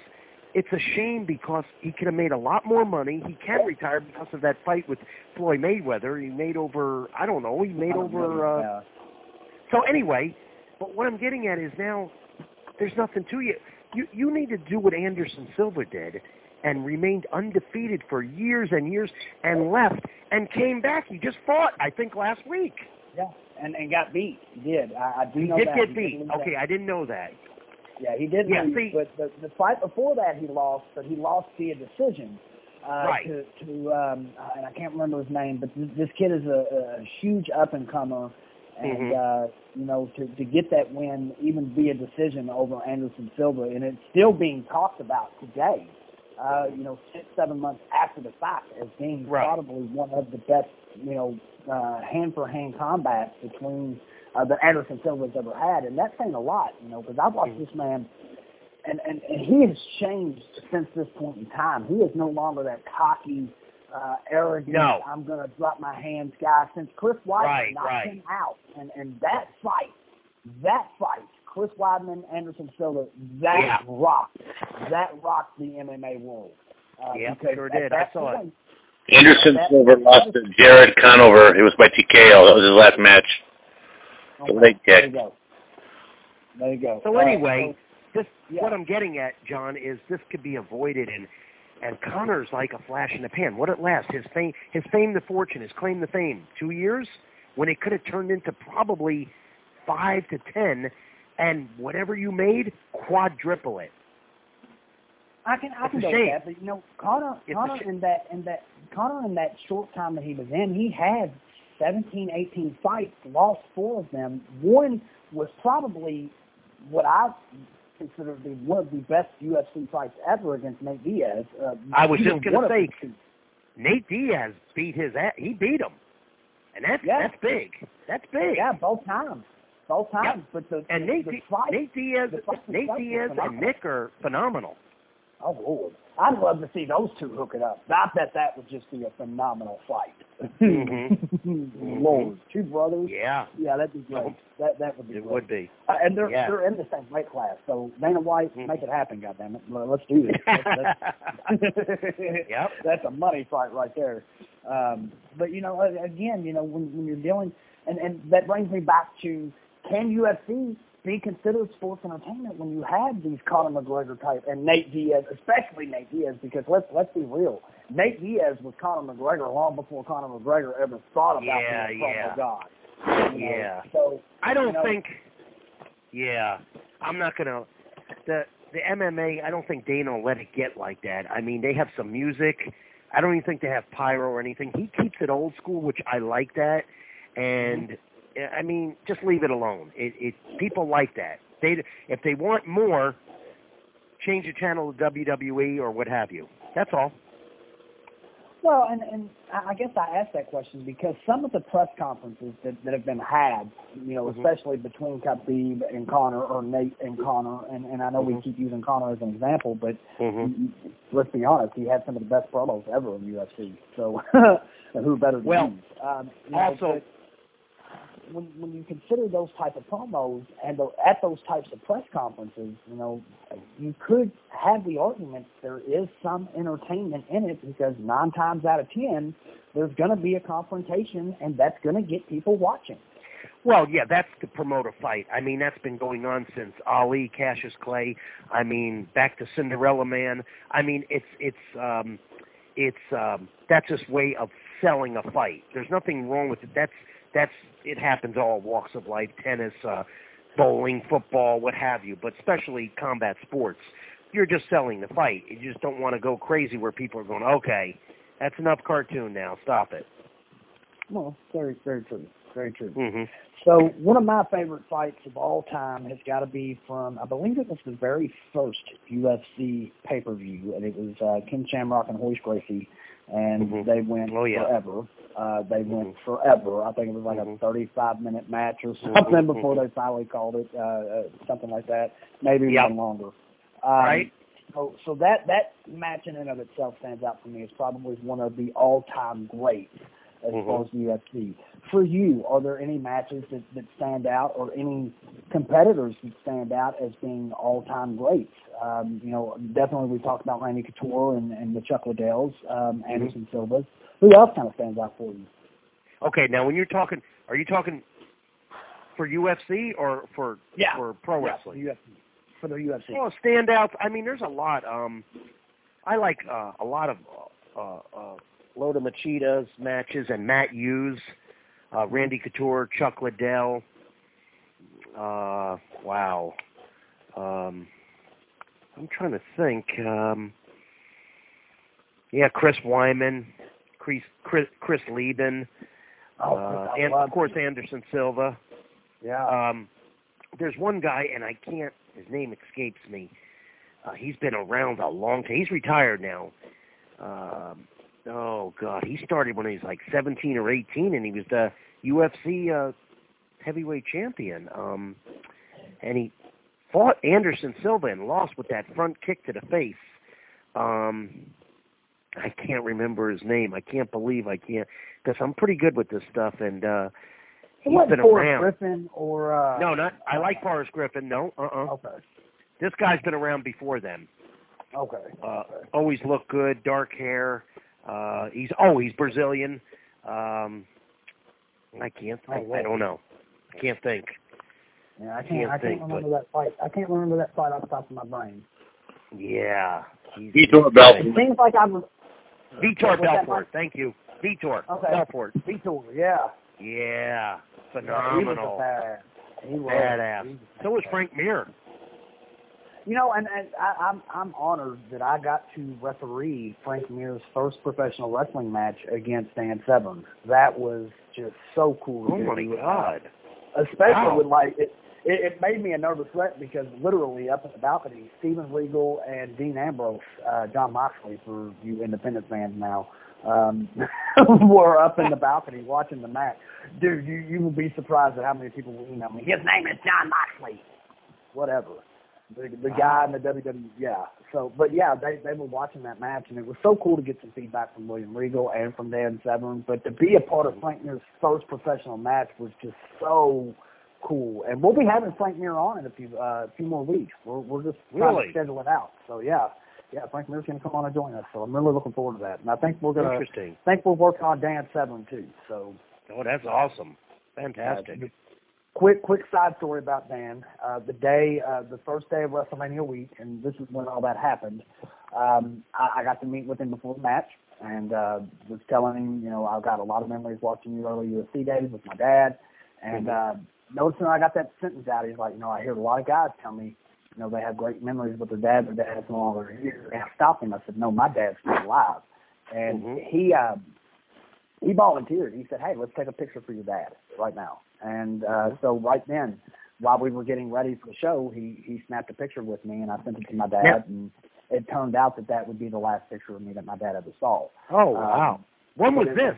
it's a shame because he could have made a lot more money. He can retire because of that fight with Floyd Mayweather. He made over I don't know. He made over. Uh, Yeah. so anyway, but what I'm getting at is now there's nothing to you. You you need to do what Anderson Silva did and remained undefeated for years and years and left and came back. He just fought, I think, last week. Yeah, and and got beat. He did. I, I do He know did that. get He beat. Okay, I didn't know that. Yeah, he did Yeah, lose. see- but the the fight before that he lost, but he lost via decision. Uh, Right. To to um, uh, and I can't remember his name, but this, this kid is a, a huge up and comer, and Mhm. uh, you know to to get that win even via decision over Anderson Silva, and it's still being talked about today. Uh, you know, six seven months after the fact, as being Right. probably one of the best you know uh, hand for hand combats between uh, that Anderson Silva's ever had, and that's saying a lot, you know, because I've watched Mhm. this man, and, and and he has changed since this point in time. He is no longer that cocky, uh, arrogant. No. I'm going to drop my hands guy. Since Chris Weidman Right, knocked right. him out, and and that fight, that fight, Chris Weidman, Anderson Silva, that Yeah. rocked, that rocked the MMA world. Uh, Yeah, because sure at did. I that saw it. Anderson That- Silver lost to Jared Cannonier. It was by TKO. That was his last match. Okay, leg there you go. There you go. So Uh, anyway, this yeah. what I'm getting at, John, is this could be avoided and and Conor's like a flash in the pan. What it lasts? His fame his fame to fortune, his claim to fame. Two years? When it could have turned into probably five to ten and whatever you made, quadruple it. I can I It's can a go with that, but you know, Conor It's a Conor in that in that Conor in that short time that he was in, he had 17, 18 fights, lost four of them. One was probably what I consider to be one of the best UFC fights ever against Nate Diaz. Uh, I was just gonna say. Nate Diaz beat his ass. He beat him. And that's Yeah. that's big. That's big. yeah, both times, both times. But the And the, Nate, the fight, Nate Diaz, Nate Diaz, and. Nick are phenomenal. Oh Lord, I'd love to see those two hook it up. I bet that would just be a phenomenal fight. Mhm. Lord, two brothers. Yeah, Yeah, that'd be great. That that would be it great. would be. Uh, and they're Yeah. they're in the same weight class, so Dana White, Mhm. make it happen, goddammit. Let's do this. That's, Yep. that's a money fight right there. Um, but you know, again, you know, when when you're dealing, and and that brings me back to can UFC be considered sports entertainment when you have these Conor McGregor type and Nate Diaz, especially Nate Diaz, because let's let's be real, Nate Diaz was Conor McGregor long before Conor McGregor ever thought about Yeah, being a promo god. You know, Yeah. So I don't you know, think. Yeah, I'm not gonna. The the MMA. I don't think Dana will let it get like that. I mean, they have some music. I don't even think they have pyro or anything. He keeps it old school, which I like that. And mm-hmm. I mean, just leave it alone. It, it people like that. They if they want more, change the channel to WWE or what have you. That's all. Well, and and I I guess I asked that question because some of the press conferences that, that have been had, you know, Mhm. especially between Khabib and Conor or Nate and Conor, and and I know we Mhm. keep using Conor as an example, but Mm-hmm. let's be honest, he had some of the best promos ever in UFC. So who better than Well. Um, you know, also- but when when you consider those type of promos and the, at those types of press conferences, you know, you could have the argument there is some entertainment in it because nine times out of ten, there's going to be a confrontation, and that's going to get people watching. Well, yeah, that's to promote a fight. I mean, that's been going on since Ali, Cassius Clay. I mean, back to Cinderella Man. I mean, it's it's um, it's um, that's just way of selling a fight. There's nothing wrong with it. That's that's it happens all walks of life, tennis, uh, bowling, football, what have you. But especially combat sports, you're just selling the fight. You just don't want to go crazy where people are going, okay, that's enough cartoon now. Stop it. Well, very very true. Very true. hmm So one of my favorite fights of all time has got to be from I believe it was the very first UFC pay per view, and it was uh, Ken Shamrock and Royce Gracie, and Mhm. they went Oh, yeah. forever. Uh, they went Mhm. forever. I think it was like Mhm. a 35 minute match or Mhm. something before they finally called it uh, uh, something like that. Maybe Yep. even longer. Um, Right. So, so that that match in and of itself stands out for me as probably one of the all time greats as Mhm. far as UFC. For you, are there any matches that, that stand out, or any competitors that stand out as being all time greats? Um, you know, definitely we talked about Randy Couture and, and the Chuck Liddells, um, Anderson Silva's. Who else kind of stands out for you? Okay, now when you're talking, are you talking for UFC or for Yeah. for pro Yeah, wrestling? for UFC. For the UFC. Well, standouts. I mean, there's a lot. Um, I like uh, a lot of uh, uh, Lyoto Machida's matches and Matt Hughes, uh, Randy Couture, Chuck Liddell. Uh, wow. Um, I'm trying to think. Um, yeah, Chris Weidman, Chris Chris, Chris Leben, Oh, uh, and of course Anderson Silva. yeah. Um, there's one guy, and I can't. His name escapes me. Uh, he's been around a long time. He's retired now. Um, oh God, he started when he was like 17 or 18, and he was the UFC uh, heavyweight champion. Um, and he fought Anderson Silva and lost with that front kick to the face. Um, I can't remember his name. I can't believe I can't because I'm pretty good with this stuff, and uh, it he's wasn't been Forrest around. Griffin or uh, No, not. I like Forrest Griffin. No, uh-uh. Okay. This guy's been around before them. Okay. Uh, okay. always looked good, dark hair. Uh, he's oh, he's Brazilian. Um, I can't. Oh, I, I don't know. I can't think. Yeah, I can't. Can't I can't think, remember that fight. I can't remember that fight off the top of my brain. Yeah. He's, Vitor It Belfort. seems like I'm Vitor Belfort. Thank you, Vitor Okay. Belfort. Vitor. Yeah. Yeah, Yeah, phenomenal, He was a badass. He was. badass. He was a So was. Frank Mir. You know, and, and I, I'm I'm honored that I got to referee Frank Mir's first professional wrestling match against Dan Severn. That was just so cool. Oh my. God. Especially Wow. with like it, it, it made me a nervous wreck because literally up at the balcony, Steven Regal and Dean Ambrose, uh, Jon Moxley for you independent fans now, um, were up in the balcony watching the match. Dude, you you will be surprised at how many people will email me. His name is Jon Moxley. Whatever. The the guy in the WWE, yeah. So, but yeah, they they were watching that match, and it was so cool to get some feedback from William Regal and from Dan Severn. But to be a part of Frank Mir's first professional match was just so cool. And we'll be having Frank Mir on in a few uh, few more weeks. We're we're just trying Really? to schedule it out. So yeah, yeah, Frank Mir's gonna come on and join us. So I'm really looking forward to that. And I think we're gonna Interesting. I think we're working on Dan Severn too. So Oh, that's awesome. Fantastic. uh, quick, quick side story about Dan. Uh, the day, uh, the first day of WrestleMania week, and this is when all that happened. Um, I, I got to meet with him before the match, and uh, was telling him, you know, I've got a lot of memories watching you early UFC days with my dad, and uh, noticing I got that sentence out, he's like, you know, I hear a lot of guys tell me, you know, they have great memories with their dad. Their dad's no longer here. And I stopped him. I said, no, my dad's still alive, and Mhm. he. Uh, he volunteered. He said, "Hey, let's take a picture for your dad right now." And uh, so right then, while we were getting ready for the show, he he snapped a picture with me, and I sent it to my dad. Yep. And it turned out that that would be the last picture of me that my dad ever saw. Oh wow. Um, When was this?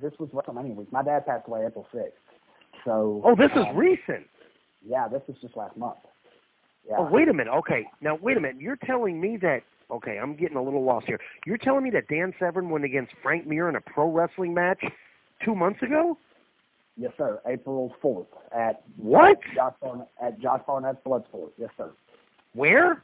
This was WrestleMania week. My dad passed away April sixth. So. Oh, this is um, recent. Yeah, this was just last month. Yeah. Oh, wait a minute. Okay, now wait a minute. You're telling me that? Okay, I'm getting a little lost here. You're telling me that Dan Severn went against Frank Mir in a pro wrestling match two months ago? Yes, sir. April fourth at What? Josh Barnett, at Josh Barnett's Bloodsport. Yes, sir. Where?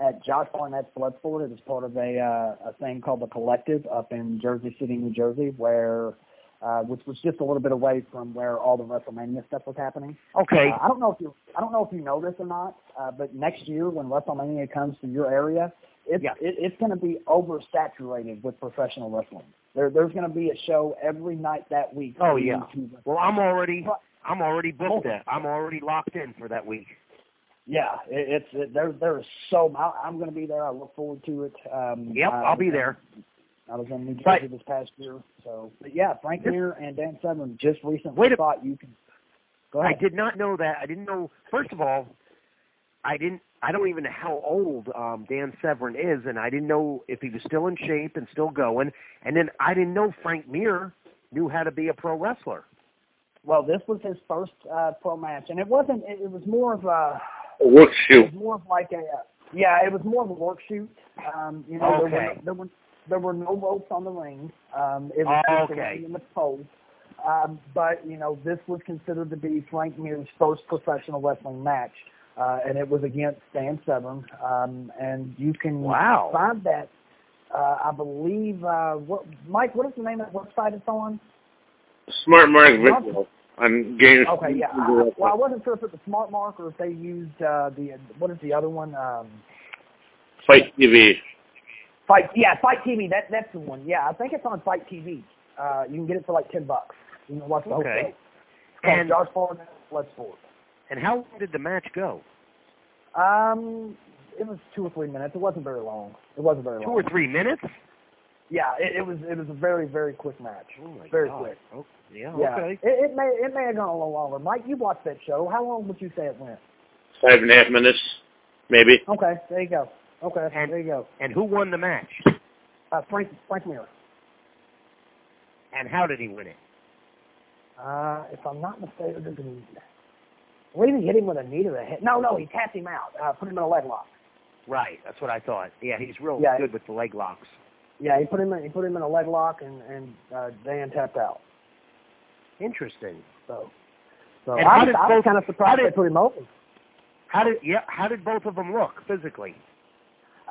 at Josh Barnett's Bloodsport. It is part of a uh, a thing called the Collective up in Jersey City, New Jersey, where uh, which was just a little bit away from where all the WrestleMania stuff was happening. Okay. Uh, I don't know if you I don't know if you know this or not, uh, but next year when WrestleMania comes to your area, it's Yeah. it, it's going to be oversaturated with professional wrestling. There there's going to be a show every night that week. Oh, yeah. Well, I'm already I'm already booked. That I'm already locked in for that week. Yeah, it, it's it, there. There is so I, I'm going to be there. I look forward to it. Um, Yep, uh, I'll be there. I was in New Jersey this past year. So, but yeah, Frank Mir and Dan Severn just recently Wait a- thought you can. Go ahead. I did not know that. I didn't know. First of all, I didn't. I don't even know how old um, Dan Severn is, and I didn't know if he was still in shape and still going. And then I didn't know Frank Mir knew how to be a pro wrestler. Well, this was his first uh, pro match, and it wasn't. It, it was more of a. A work It shoot. was more of like a. Uh, yeah, it was more of a work shoot. Um, you know, there were there were there were no ropes on the ring. Um, it was just the Okay. ring and the pole. Um, but you know, this was considered to be Frank Mir's first professional wrestling match, uh, and it was against Dan Severn. Um, and you can Wow. find that. Uh, I believe. Uh, what, Mike, what is the name of the website it's on? Smart Mark video on games. Okay, yeah. I, well, I wasn't sure if it was Smart Mark or if they used uh, the what is the other one? Um, FITE TV. Fight, yeah, FITE TV. That that's the one. Yeah, I think it's on FITE TV. Uh, you can get it for like ten bucks. You can watch the whole Okay. show. It's called And- Josh Ford Bloodsport. And how long did the match go? Um, it was two or three minutes. It wasn't very long. It wasn't very Two long. or three minutes? Yeah, it, it was it was a very very quick match. Oh my very God. quick. Oh, yeah. Yeah, Okay. it, it may it may have gone a little longer. Mike, you watched that show. How long would you say it went? Five and a half minutes, maybe. Okay, there you go. Okay, And- there you go. And who won the match? Uh, Frank Frank Mir. And how did he win it? Uh, if I'm not mistaken, Believe he hit him with a knee to the head. No, no, he tapped him out. Uh, put him in a leg lock. Right. That's what I thought. Yeah, he's real Yeah. good with the leg locks. Yeah, he put him in, he put him in a leg lock, and and uh, Dan tapped out. Interesting. So, so And I, was- I was both- kind of surprised did- they put him open. How did yeah? How did both of them look physically?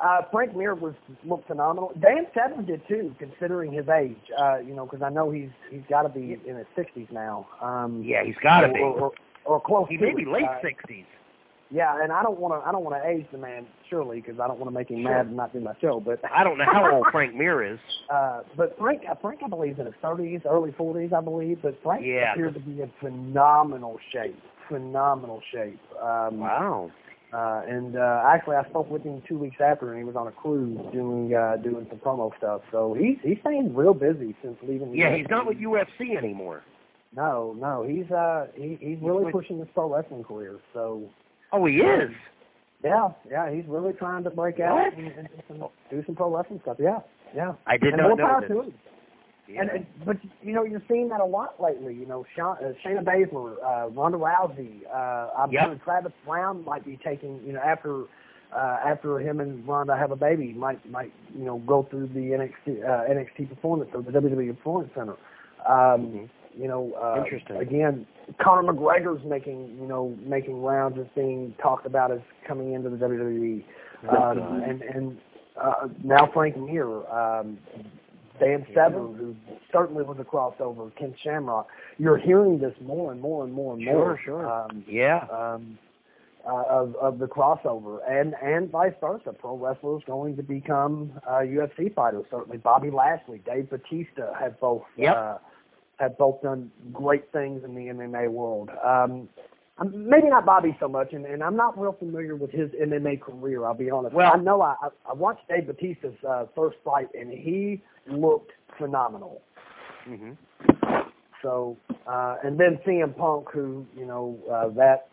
Uh, Frank Mir was looked phenomenal. Dan Severn did too, considering his age. Uh, you know, because I know he's he's got to be in his sixties now. Um, Yeah, he's got to be. or, or close. He may be late sixties. Yeah, and I don't want to I don't want to age the man surely because I don't want to make him Sure. mad and not do my show. But I don't know how old Frank Mir is. Uh, but Frank, uh, Frank, I believe, is in his thirties, early forties, I believe. But Frank Yeah. appeared to be in phenomenal shape, phenomenal shape. Um, Wow. uh, and uh, actually, I spoke with him two weeks after, and he was on a cruise doing uh, doing some promo stuff. So he's he's staying real busy since leaving. the Yeah, he's not with UFC anymore. No, no, he's uh he, he's really pushing his pro wrestling career. So Oh, he is. yeah, yeah, he's really trying to break out and, and do, some, do some pro wrestling stuff. Yeah, yeah. I did and not know this. to him. Yeah. And, and but you know you're seeing that a lot lately. You know, Sha uh, Shayna Baszler, uh, Ronda Rousey. Uh, I'm Yep. sure Travis Browne might be taking. You know, after uh, after him and Ronda have a baby, might might you know go through the NXT uh, NXT Performance or the WWE Performance Center. Um, Mhm. You know, uh, Interesting. Again, Conor McGregor's making you know making rounds as being talked about as coming into the WWE, um, God. and and uh, now Frank Mir. Um, Dan Severn, who certainly was a crossover, Ken Shamrock. You're hearing this more and more and more and more. Sure, sure. Um, Yeah. um, uh, of of the crossover, and and vice versa. Pro wrestlers going to become uh, UFC fighters. Certainly, Bobby Lashley, Dave Batista have both Yep. uh, have both done great things in the MMA world. Um, maybe not Bobby so much, and, and I'm not real familiar with his MMA career. I'll be honest. Well- I know I, I watched Dave Batista's uh, first fight, and he looked phenomenal. hmm So, uh, and then CM Punk, who you know uh, that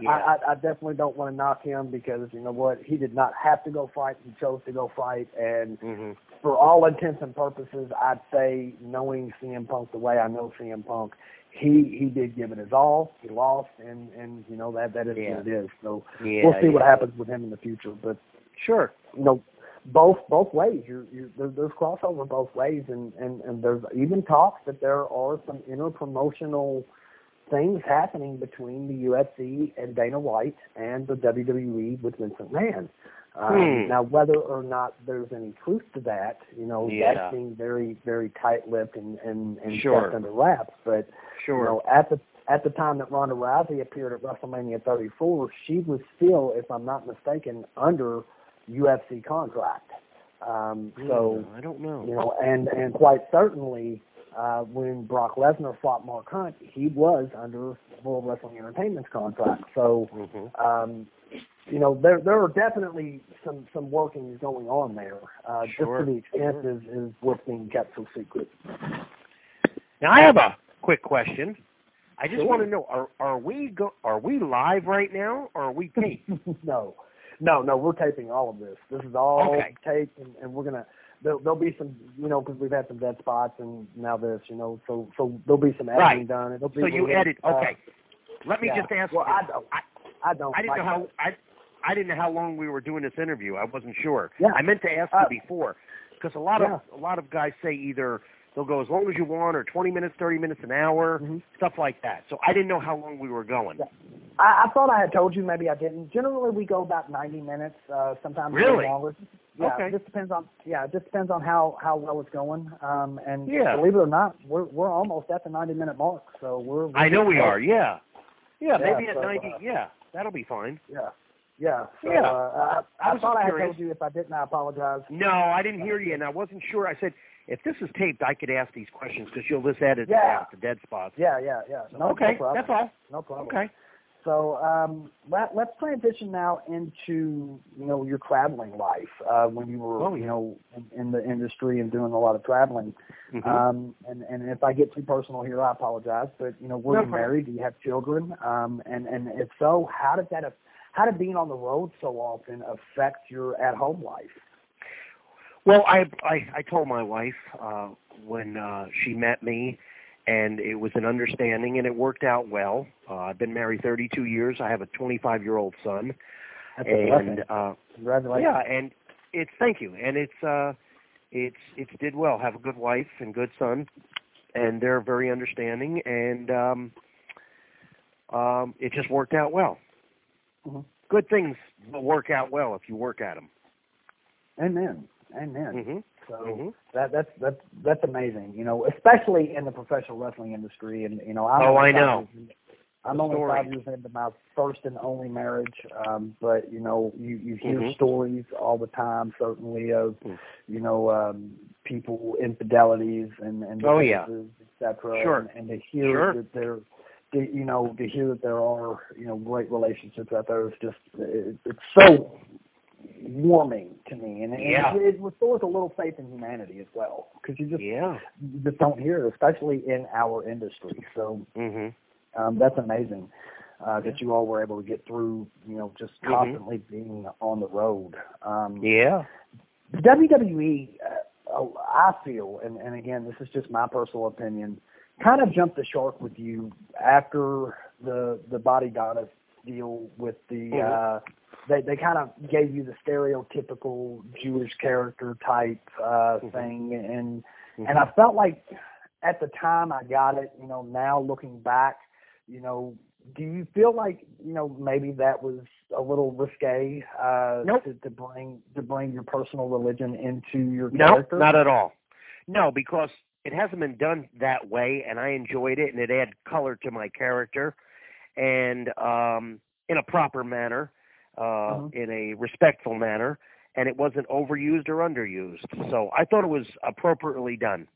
Yeah. I, I, I definitely don't want to knock him because you know what he did not have to go fight. He chose to go fight, and hmm for all intents and purposes, I'd say knowing CM Punk the way I know CM Punk, he he did give it his all. He lost, and and you know that that is Yeah. what it is. So Yeah. we'll see what happens with him in the future. But Sure. you know, both both ways. You're, you're, there, there's crossover both ways, and, and and there's even talks that there are some inter promotional things happening between the UFC and Dana White and the WWE with Vincent McMahon. Um, Hmm. Now, whether or not there's any truth to that, you know, Yeah. that's being very very tight-lipped and and, and Sure. kept under wraps. But Sure. you know, at the at the time that Ronda Rousey appeared at WrestleMania 34, she was still, if I'm not mistaken, under UFC contract. Um, so Hmm, I don't know. you know, and and quite certainly, uh, when Brock Lesnar fought Mark Hunt, he was under World Wrestling Entertainment's contract. So hmm um, you know, there there are definitely some some workings going on there. Uh, Sure, Just to the extent sure. is is what's being kept so secret. Now I have a quick question. I just Sure. want to know: Are are we go? Are we live right now, or are we taped? no, no, no. We're taping all of this. This is all Okay. taped, and, and we're gonna. There'll, there'll be some, you know, because we've had some dead spots, and now this, you know, so so there'll be some editing Right. done. It'll be so you edit? uh, Okay. Let me yeah. just ask. Well, you. I don't. I, I don't. I didn't know how I I didn't know how long we were doing this interview. I wasn't sure. Yeah. I meant to ask Uh, you before because a lot yeah. of a lot of guys say either they'll go as long as you want or 20 minutes, 30 minutes, an hour, Mhm. stuff like that. So I didn't know how long we were going. Yeah. I, I thought I had told you, maybe I didn't. Generally, we go about 90 minutes, uh, sometimes a little Really? longer. Yeah, Okay. it just depends on yeah, it just depends on how how well it's going. Um, and Yeah. believe it or not, we're we're almost at the 90 minute mark, so we're. we're I know we are. Yeah. Yeah, Yeah, maybe at so, 90. uh, yeah, that'll be fine. Yeah. Yeah. So, Yeah. Uh, I, I I, thought just I had told you. If I didn't, I apologize. No, I didn't hear you, and I wasn't sure. I said if this is taped, I could ask these questions because you'll just edit Yeah. out the dead spots. Yeah. Yeah. Yeah. No, okay, no problem. that's all. No problem. Okay. So um, let, let's transition now into you know your traveling life uh, when you were Oh, you know in, in the industry and doing a lot of traveling. Mhm. Um, and and if I get too personal here, I apologize. But you know, were No you problem. married? Do you have children? Um, and and if so, how did that how did being on the road so often affect your at home life? Well, I I, I told my wife uh, when uh, she met me, and it was an understanding, and it worked out well. Uh, I've been married 32 years. I have a 25 year old son, That's and uh, Congratulations. yeah, and it's thank you, and it's uh, it's it's did well. Have a good wife and good son, and they're very understanding, and um, um, it just worked out well. Mhm. Good things will work out well if you work at them. Amen. Amen. hmm So hmm that that's that's that's amazing. You know, especially in the professional wrestling industry. And you know, I'm Oh, I know. years- I'm only story. five years into my first and only marriage, um, but you know, you you hear Mhm. stories all the time, certainly of Mm. you know um, people infidelities and and Oh, yeah. etc. Sure. And, and to hear Sure. that there, to, you know, to hear that there are you know great relationships out there is just it, it's so warming to me, and, Yeah. it, it restores a little faith in humanity as well, because you just Yeah. you just don't hear it, especially in our industry. So hmm um, that's amazing uh, that you all were able to get through, you know, just Mhm. constantly being on the road. Um, Yeah. the WWE, uh, I feel, and, and again, this is just my personal opinion, kind of jumped the shark with you after the the Body Goddess deal with the. Mhm. Uh, they they kind of gave you the stereotypical Jewish character type uh, Mhm. thing, and Mhm. and I felt like at the time I got it. You know, now looking back, you know, do you feel like you know maybe that was a little risque uh, Nope. to, to bring to bring your personal religion into your No, character? not at all. No, because it hasn't been done that way, and I enjoyed it, and it added color to my character, and um, in a proper manner, uh, Mhm. in a respectful manner, and it wasn't overused or underused. So I thought it was appropriately done.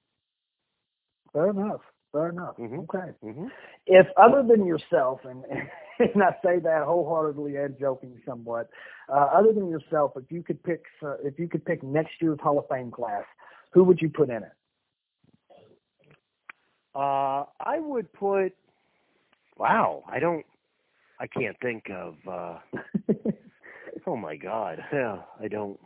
Fair enough. Fair enough. Mhm. Okay. hmm If other than yourself, and and I say that wholeheartedly and joking somewhat, uh, other than yourself, if you could pick uh, if you could pick next year's Hall of Fame class, who would you put in it? Uh, I would put. Wow, I don't. I can't think of. uh Oh my God, yeah, I don't.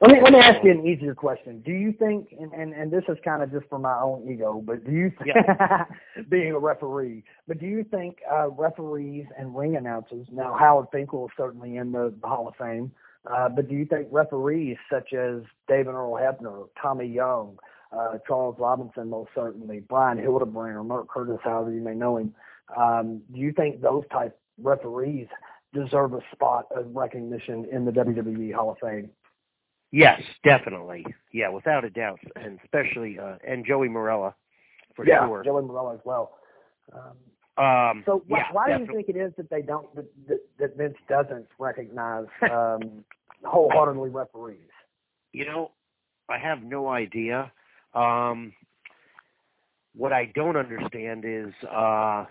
Let me let me ask you an easier question. Do you think, and and, and this is kind of just for my own ego, but do you think, being a referee, but do you think uh, referees and ring announcers? Now Howard Finkel is certainly in the, the Hall of Fame, uh, but do you think referees such as David Earl Hebner, Tommy Young, uh, Charles Robinson, most certainly, Brian Hildebrand or Mark Curtis, however you may know him, um, do you think those type referees deserve a spot of recognition in the WWE Hall of Fame? Yes, definitely. Yeah, without a doubt, and especially uh, and Joey Marella for yeah, sure. Joey Marella as well. Um, Um, so why, yeah, why do you think it is that they don't that, that, that Vince doesn't recognize um, wholeheartedly referees? You know, I have no idea. Um, what I don't understand is uh,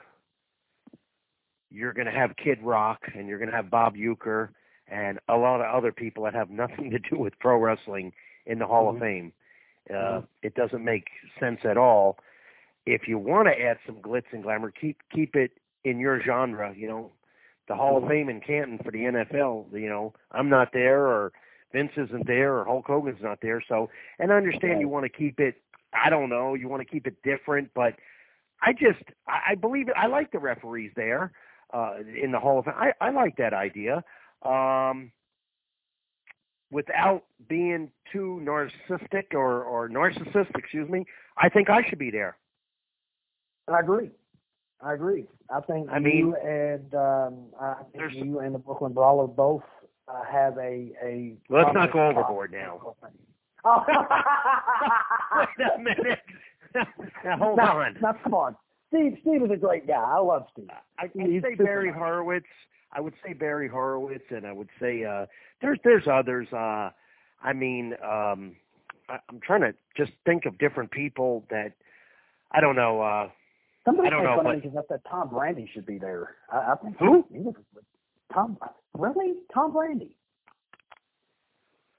you're going to have Kid Rock and you're going to have Bob Uecker and a lot of other people that have nothing to do with pro wrestling in the Hall Mhm. of Fame. Uh, Mhm. It doesn't make sense at all. If you want to add some glitz and glamour, keep keep it in your genre. You know, the Hall of Fame in Canton for the NFL. You know, I'm not there, or Vince isn't there, or Hulk Hogan's not there. So, and I understand you want to keep it. I don't know. You want to keep it different, but I just I, I believe it. I like the referees there uh, in the Hall of Fame. I, I like that idea. Um, without being too narcissistic or, or narcissist, excuse me, I think I should be there. I agree. I agree. I think I mean- you and um, I think you and the Brooklyn Brawler both uh, have a a. Let's not go overboard now. Oh. Wait a minute. now hold no, on. No, come on. Steve. Steve is a great guy. I love Steve. I, say Barry nice. Horowitz. I would say Barry Horowitz, and I would say uh, there's there's others. Uh, I mean, um, I, I'm trying to just think of different people that I don't know. Uh, Somebody I don't said know, but- because I said Tom Brandi should be there. I, I think Who? He was, Tom. Really? Tom Brandi?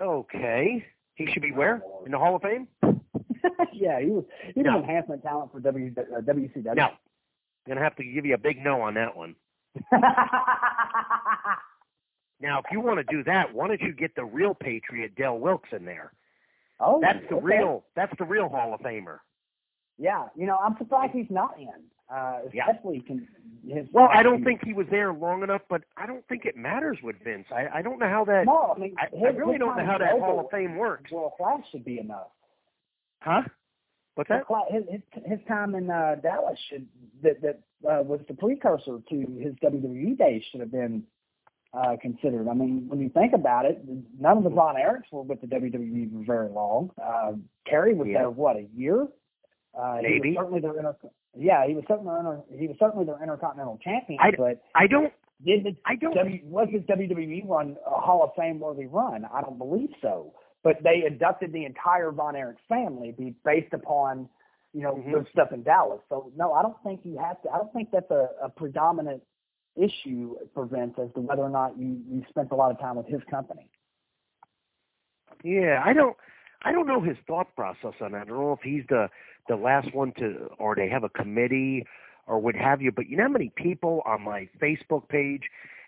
okay, he should be where in the Hall of Fame? yeah, he was. He was No. enhancement talent for w, uh, WCW. No, I'm gonna have to give you a big no on that one. Now, if you want to do that, why don't you get the real patriot, Del Wilkes, in there? oh, That's the okay. real. That's the real Hall of Famer. Yeah, you know, I'm surprised he's not in. Uh, Yeah. especially con- his. Well, I don't think he was there long enough, but I don't think it matters with Vince. I, I don't know how that. No, I mean, I, his, I really don't know how that Hall of Fame works. World class should be enough. Huh? What's that? His, his his time in uh, Dallas should that that uh, was the precursor to his WWE days should have been uh, considered. I mean, when you think about it, none of the Von Erichs were with the WWE for very long. Uh, Kerry was Yeah. there what a year. Uh, He Maybe. was certainly their inter- yeah, he was certainly their inter- he was certainly their intercontinental champion. I- but I don't. did the I don't. W, was his WWE run a Hall of Fame worthy run? I don't believe so. But they inducted the entire Von Erich family be based upon, you know, Mhm. their stuff in Dallas. So no, I don't think you have to. I don't think that's a, a predominant issue for Vince as to whether or not you you spent a lot of time with his company. Yeah, I don't. I don't know his thought process on that. I don't know if he's the the last one to, or they have a committee, or what have you. But you know how many people on my Facebook page,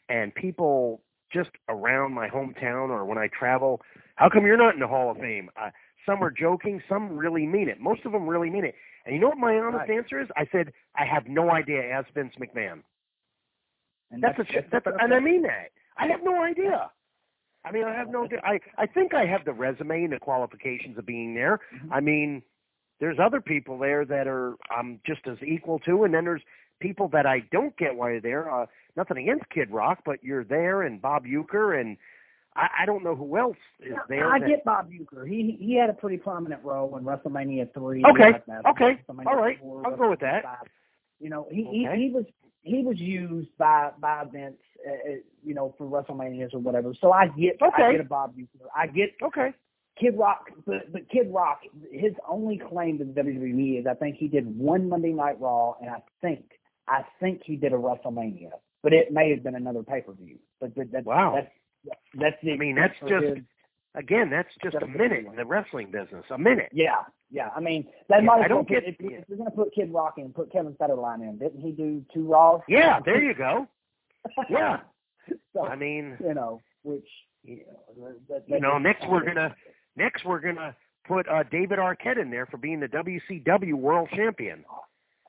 and people just around my hometown, or when I travel, how come you're not in the Hall of Fame? Uh, some are joking, some really mean it. Most of them really mean it. And you know what my honest Right. answer is? I said I have no idea. Ask Vince McMahon. And That's a, that's a, and I mean that. I have no idea. I mean, I have no. I I think I have the resume and the qualifications of being there. Mhm. I mean, there's other people there that are I'm just as equal to, and then there's people that I don't get why you're there. Uh, nothing against Kid Rock, but you're there, and Bob Uecker, and I, I don't know who else is there. I that- get Bob Uecker. He he had a pretty prominent role in WrestleMania three. Okay, okay, all right, four, I'll go with that. You know, he Okay. he, he was he was used by by Vince, uh, uh, you know, for WrestleManias or whatever. So I get I get a Bob Uecker. I get Okay. Kid Rock, but but Kid Rock, his only claim to the WWE is I think he did one Monday Night Raw, and I think I think he did a WrestleMania, but it may have been another pay per view. But, but that's Wow. that's that's the I mean, that's just- his- Again, that's just a minute in the wrestling business. A minute. Yeah, yeah. I mean, that Yeah, might I don't get. If, yeah. if you're going to put Kid Rock in, put Kevin Federline in. Didn't he do two Raws? Yeah, there you go. Yeah. so, I mean, you know, which you know, that, you know, next we're gonna next we're gonna put uh, David Arquette in there for being the WCW World Champion.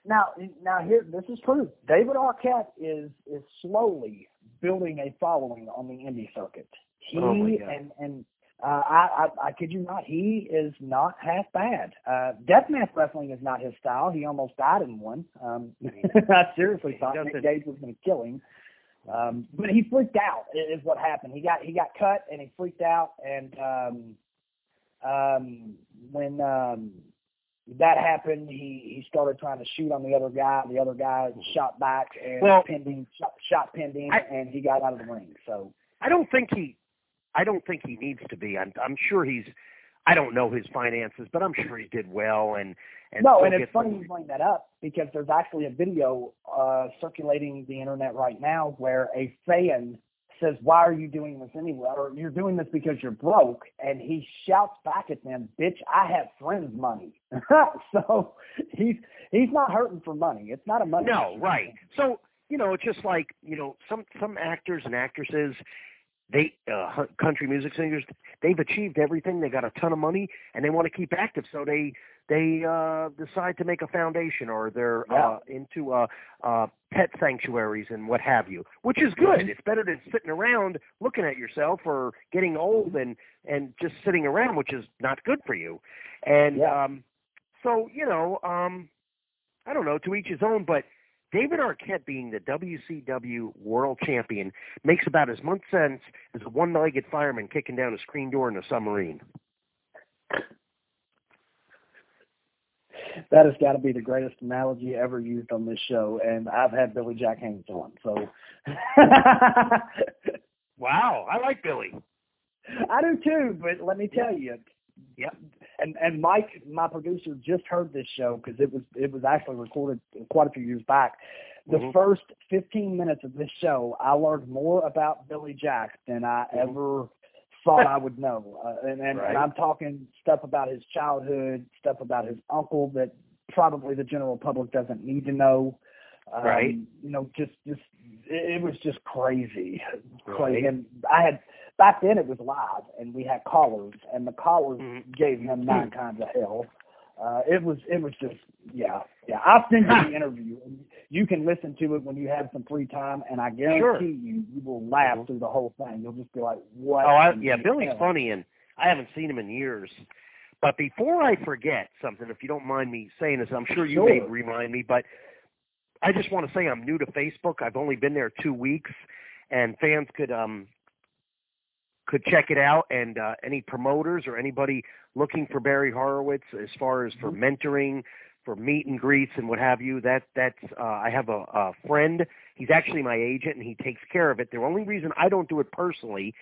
now now here this is true. David Arquette is is slowly building a following on the indie circuit. He Oh, my God. and and uh, I, I I kid you not, he is not half bad. Uh, deathmatch wrestling is not his style. He almost died in one. Um, I seriously thought Nick Gage was going to kill him. Um, but he freaked out is what happened. He got he got cut and he freaked out and um, um, when um, that happened, he he started trying to shoot on the other guy. The other guy shot back and Well- pinned him, shot, shot pinned him, I- and he got out of the ring. So I don't think he I don't think he needs to be. I'm I'm sure he's I don't know his finances, but I'm sure he did well. And, and no, and it's funny you bring that up because there's actually a video uh, circulating the internet right now where a fan says, "Why are you doing this anyway?" Or you're doing this because you're broke, and he shouts back at them, "Bitch, I have friends' money." so he's he's not hurting for money. It's not a money. No, issue. right. So you know, it's just like you know, some some actors and actresses, they uh, country music singers, they've achieved everything. They got a ton of money, and they want to keep active, so they they uh decide to make a foundation or they're Yeah. uh into uh uh pet sanctuaries and what have you which is good it's better than sitting around looking at yourself or getting old and and just sitting around which is not good for you and Yeah. um so you know um I don't know, to each his own, but David Arquette being the WCW world champion makes about as much sense as a one legged fireman kicking down a screen door in a submarine. That has got to be the greatest analogy ever used on this show, and I've had Billy Jack Haynes on, so Wow, I like Billy. I do too. But let me tell you, Yep. And and Mike, my producer, just heard this show because it was it was actually recorded quite a few years back. The Mhm. first 15 minutes of this show, I learned more about Billy Jack than I Mhm. ever thought I would know. Uh, and and, Right. and I'm talking stuff about his childhood, stuff about his uncle that probably the general public doesn't need to know. Um, Right. You know, just just it, it was just crazy, Right. And I had back then it was live, and we had callers, and the callers Mhm. gave him nine kinds of hell. Uh, it was it was just yeah yeah. I'll send you the interview. and You can listen to it when you have some free time, and I guarantee Sure. you you will laugh Mhm. through the whole thing. You'll just be like, what? Oh, I, yeah, Billy's hell? funny, and I haven't seen him in years. But before I forget something, if you don't mind me saying this, I'm sure you may Sure. remind me, but I just want to say I'm new to Facebook. I've only been there two weeks, and fans could um could check it out. And uh, any promoters or anybody looking for Barry Horowitz, as far as for mentoring, for meet and greets and what have you, that that's uh, I have a, a friend. He's actually my agent, and he takes care of it. The only reason I don't do it personally,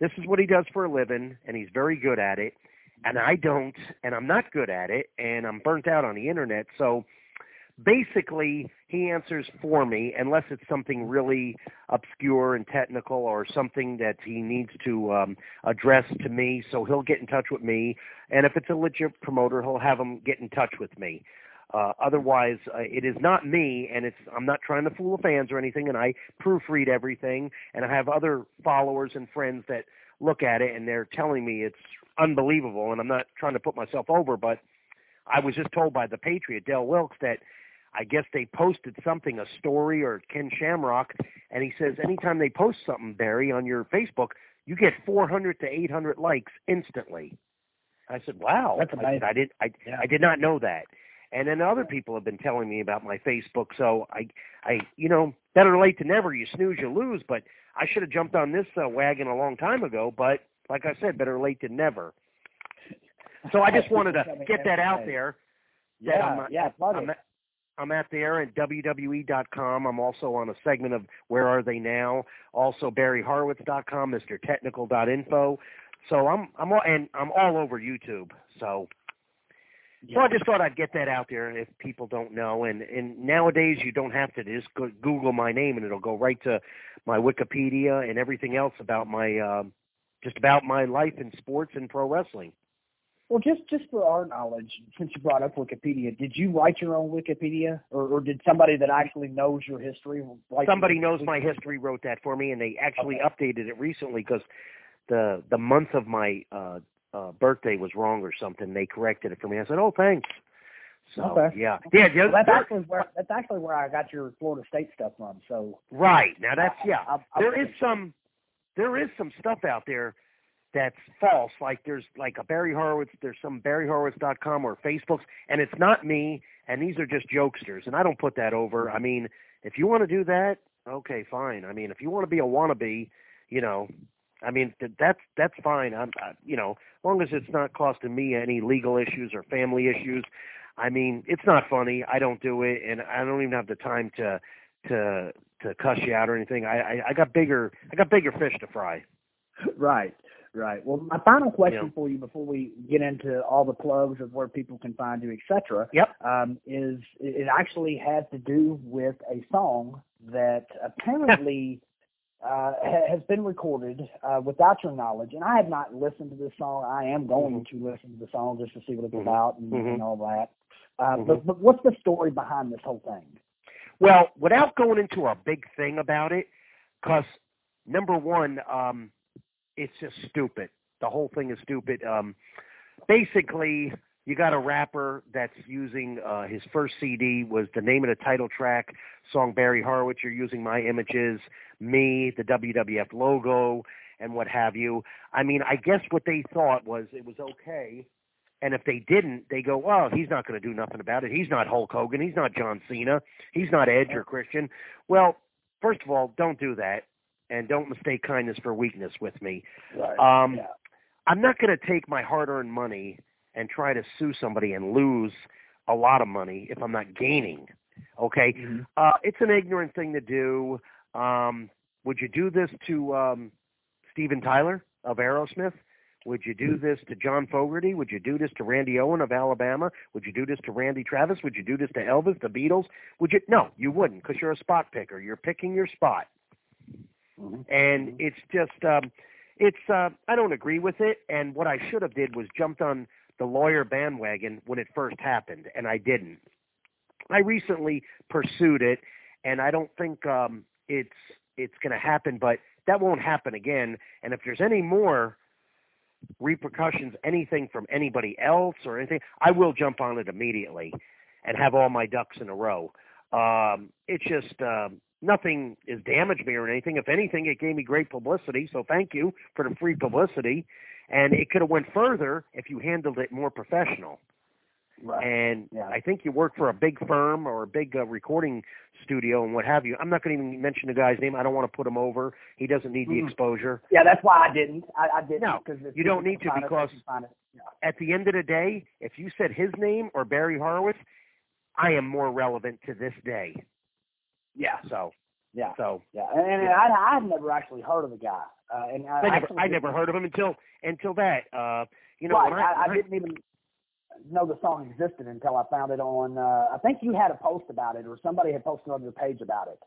this is what he does for a living, and he's very good at it. And I don't, and I'm not good at it, and I'm burnt out on the internet. So basically he answers for me unless it's something really obscure and technical or something that he needs to um address to me so he'll get in touch with me. And if it's a legit promoter he'll have him get in touch with me. Uh otherwise uh, it is not me and it's I'm not trying to fool the fans or anything and I proofread everything and I have other followers and friends that look at it and they're telling me it's unbelievable and I'm not trying to put myself over but I was just told by the Patriot Del Wilkes that I guess they posted something, a story or Ken Shamrock, and he says anytime they post something, Barry, on your Facebook, you get 400 to 800 likes instantly. I said, "Wow, That's amazing. I did, I, Yeah. I did not know that." And then other people have been telling me about my Facebook, so I, I, you know, better late than never. You snooze, you lose. But I should have jumped on this uh, wagon a long time ago. But like I said, better late than never. So I just wanted to get that out there. that Yeah, I'm, yeah, I'm I'm at there at WWE.com. I'm also on a segment of Where Are They Now? Also BarryHorowitz.com, MrTechnical.info. So I'm I'm all, and I'm all over YouTube. So so I just thought I'd get that out there if people don't know. And and nowadays you don't have to just go, Google my name and it'll go right to my Wikipedia and everything else about my um, just about my life in sports and pro wrestling. Well, just just for our knowledge, since you brought up Wikipedia, did you write your own Wikipedia, or, or did somebody that actually knows your history? Write Somebody your knows my history wrote that for me, and they actually Okay. updated it recently because the the month of my uh, uh, birthday was wrong or something. They corrected it for me. I said, "Oh, thanks." So Okay. yeah, yeah, yeah. Well, that's actually where that's actually where I got your Florida State stuff from. So right now. That's yeah. I, I, there is some there is some stuff out there that's false. Like there's like a Barry Horowitz, there's some BarryHorowitz.com or Facebooks, and it's not me. And these are just jokesters, and I don't put that over. I mean, if you want to do that, okay, fine. I mean, if you want to be a wannabe, you know, I mean th- that's that's fine. I'm, I, you know, as long as it's not costing me any legal issues or family issues. I mean, it's not funny. I don't do it, and I don't even have the time to to to cuss you out or anything. I I, I got bigger I got bigger fish to fry. right, right. Well, my final question Yeah. for you before we get into all the plugs of where people can find you, etc. Yep. Um, is it actually has to do with a song that apparently uh, ha- has been recorded uh, without your knowledge, and I have not listened to this song. I am going to listen to the song just to see what it's Mhm. about and, Mhm. and all that. Uh, Mhm. but, but what's the story behind this whole thing? Well, without going into a big thing about it, because number one, um, it's just stupid. The whole thing is stupid. Um, basically, you got a rapper that's using uh, his first CD was the name of the title track, song Barry Horowitz. You're using my images, me, the WWF logo, and what have you. I mean, I guess what they thought was it was okay. And if they didn't, they go, well, he's not going to do nothing about it. He's not Hulk Hogan. He's not John Cena. He's not Edge or Christian. Well, first of all, don't do that. And don't mistake kindness for weakness with me. Right. Um, yeah. I'm not going to take my hard earned money and try to sue somebody and lose a lot of money if I'm not gaining. Okay? Mhm. Uh, it's an ignorant thing to do. Um, would you do this to um, Steven Tyler of Aerosmith? Would you do this to John Fogerty? Would you do this to Randy Owen of Alabama? Would you do this to Randy Travis? Would you do this to Elvis, the Beatles? Would you? No, you wouldn't, because you're a spot picker. You're picking your spot. And it's just, um, it's. Uh, I don't agree with it. And what I should have did was jumped on the lawyer bandwagon when it first happened, and I didn't. I recently pursued it, and I don't think um, it's it's going to happen, but that won't happen again. And if there's any more repercussions, anything from anybody else or anything, I will jump on it immediately and have all my ducks in a row. Um, it's just um, nothing has damaged me or anything. If anything, it gave me great publicity. So thank you for the free publicity. And it could have went further if you handled it more professional. Right. And Yeah. I think you work for a big firm or a big uh, recording studio and what have you. I'm not going to even mention the guy's name. I don't want to put him over. He doesn't need the Mhm. exposure. Yeah, that's why I didn't. I, I didn't. No, because you don't need to find it, they because-. Yeah. At the end of the day, if you said his name or Barry Horowitz, I am more relevant to this day. Yeah. So, Yeah. so Yeah. And, and Yeah. I, I've never actually heard of the guy. Uh, and I, I never, I never heard of him until until that. Uh, you know, right. I, I, when didn't even know the song existed until I found it on. Uh, I think you had a post about it, or somebody had posted on your page about it.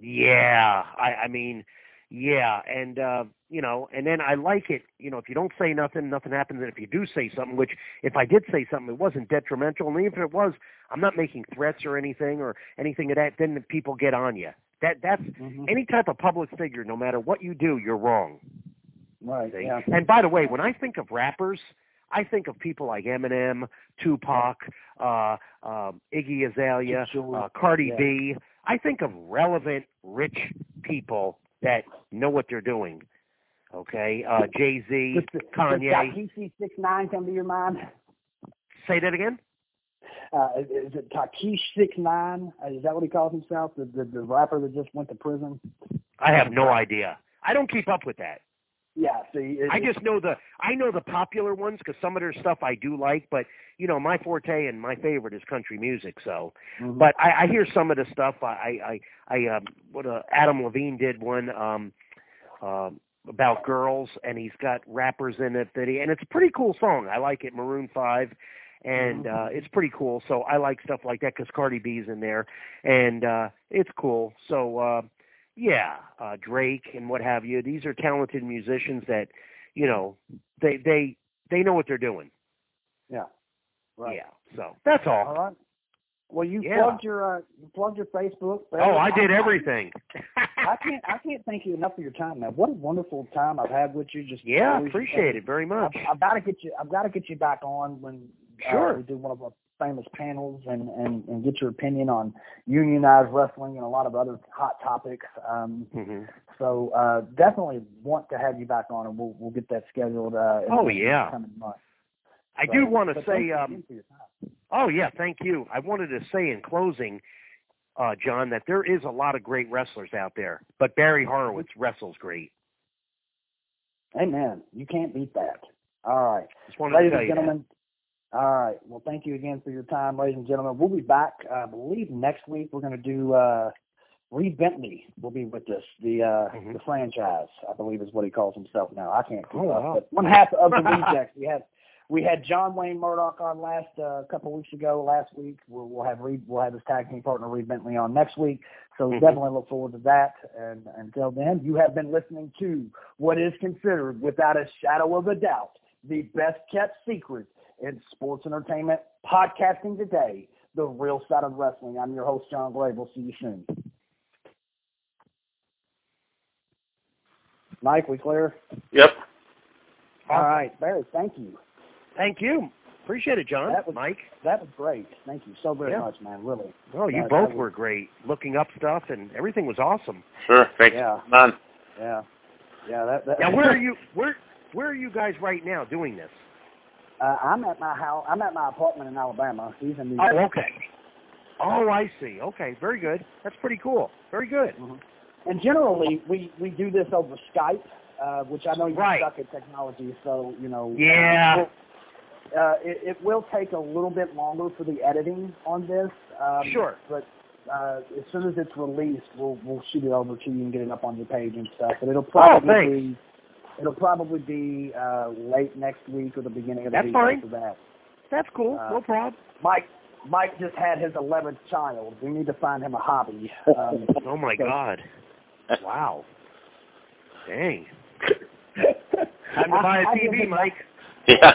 Yeah, I, I mean, yeah, and uh, you know, and then I like it. You know, if you don't say nothing, nothing happens. And if you do say something, which if I did say something, it wasn't detrimental, and even if it was, I'm not making threats or anything or anything of that. Then the people get on you. That that's Mm-hmm. any type of public figure. No matter what you do, you're wrong. Right. See? Yeah. And by the way, when I think of rappers, I think of people like Eminem, Tupac, uh, um, Iggy Azalea, uh, Cardi Yeah. B. I think of relevant, rich people that know what they're doing. Okay, uh, Jay Z, Does, does Kanye. Tekashi six nine come to your mind? Say that again. Uh, is, it Tekashi six nine? Is that what he calls himself? The, the the rapper that just went to prison? I have no idea. I don't keep up with that. Yeah. See, it, I just know the I know the popular ones because some of their stuff I do like, but you know my forte and my favorite is country music. So, Mhm. but I, I hear some of the stuff. I I I, um, what uh, Adam Levine did one um, um, about girls, and he's got rappers in it that he and it's a pretty cool song. I like it, Maroon Five, and Mhm. uh, it's pretty cool. So I like stuff like that because Cardi B's in there, and uh, it's cool. So. uh yeah, uh, Drake and what have you. These are talented musicians that, you know, they they they know what they're doing. yeah. Right. Yeah. So that's all. All right. Well, you Yeah. plugged your uh, you plugged your Facebook. Oh, I did everything. I can't I can't thank you enough for your time, man. What a wonderful time I've had with you. Just yeah, always- appreciate it very much. I've, I've got to get you. I've got to get you back on when uh, Sure. we do one of our famous panels and, and and get your opinion on unionized wrestling and a lot of other hot topics. Um, hmm so uh, definitely want to have you back on, and we'll we'll get that scheduled. Uh, Oh, yeah. coming months. I So, do want to say, um, again for your time. oh yeah, thank you. I wanted to say in closing, uh, John, that there is a lot of great wrestlers out there, but Barry Horowitz wrestles great. Amen. You can't beat that. All right. Just wanted Ladies and you that. All right. Well, thank you again for your time, ladies and gentlemen. We'll be back, I believe, next week. We're going to do uh, Reed Bentley will be with us. The uh, Mhm. the franchise, I believe, is what he calls himself now. I can't keep Oh, up. wow. But one half of the rejects. We had we had John Wayne Murdoch on last uh, couple weeks ago. Last week we'll, we'll have Reed. We'll have his tag team partner Reed Bentley on next week. So Mhm. definitely look forward to that. And until then, you have been listening to what is considered, without a shadow of a doubt, the best kept secret in sports entertainment podcasting today. The real side of wrestling. I'm your host, John Gray. We'll see you soon. Mike, we clear? Yep. All right, Barry, thank you. Thank you. Appreciate it, John. That was- Mike. That was great. Thank you so very Yeah. much, man. Really. Oh, you That- both that were was- great. Looking up stuff and everything was awesome. Sure. Thanks. Yeah. Man. Yeah. Yeah. That. that Now, where are you? Where Where are you guys right now doing this? Uh, I'm at my house. I'm at my apartment in Alabama. He's in New Oh, York. okay. Oh, I see. Okay, very good. That's pretty cool. Very good. And generally, we we do this over Skype, uh, which I know you Right. suck at technology, so you know. Yeah. Uh, it, it will take a little bit longer for the editing on this. Um, Sure. But uh, as soon as it's released, we'll we'll shoot it over to you and get it up on your page and stuff. But it'll probably Oh, be it'll probably be uh, late next week or the beginning of the That's week fine. after that. That's cool. Uh, no problem. Mike Mike just had his eleventh child. We need to find him a hobby. Um, Oh my so- God. Wow. Dang. Time to buy a I- I give TV, Mike. Yeah.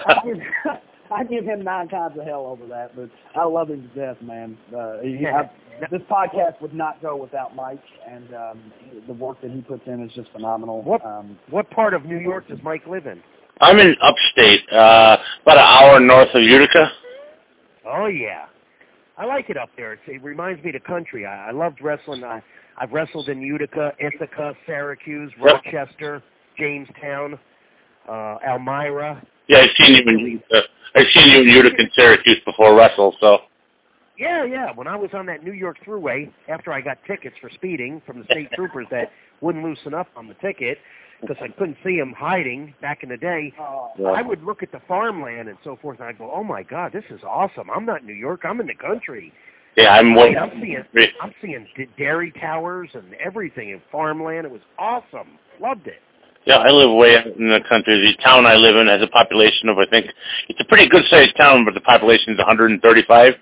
I give, him nine times of hell over that, but I love him to death, man. Uh, he, I, this podcast would not go without Mike, and um, the work that he puts in is just phenomenal. What- Um, What part of New York does Mike live in? I'm in upstate, uh, about an hour north of Utica. Oh yeah, I like it up there. It's, it reminds me of the country. I, I loved wrestling. I, I've wrestled in Utica, Ithaca, Syracuse, Yep. Rochester, Jamestown, uh, Elmira. Yeah, I've seen you in Utica. I've seen you in Utica and Syracuse before wrestle, so. Yeah, yeah. When I was on that New York Thruway, after I got tickets for speeding from the state troopers that wouldn't loosen up on the ticket because I couldn't see them hiding back in the day, uh, I would look at the farmland and so forth, and I'd go, "Oh my God, this is awesome! I'm not in New York. I'm in the country. Yeah, I'm I I'm seeing, I'm seeing dairy towers and everything in farmland. It was awesome. Loved it. Yeah, I live way out in the country. The town I live in has a population of, I think, it's a pretty good sized town, but the population is 135.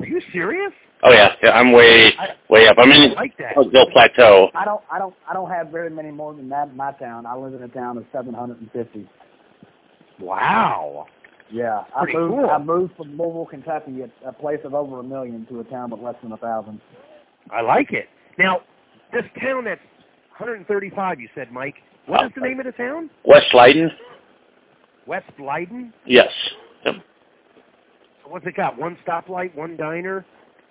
Are you serious? Oh yeah, yeah, I'm way, I, way up. I'm in I like that. Oakville Plateau. I don't, I don't, I don't have very many more than that in my town. I live in a town of 750. Wow. Yeah, I moved. cool. I moved from Louisville, Kentucky, a, a place of over a million, to a town with less than a thousand. I like it. Now, this town that's 135, you said, Mike. What is the name of the town? West Leyden? West Leyden. Yes. Yep. What's it got? One stoplight, one diner.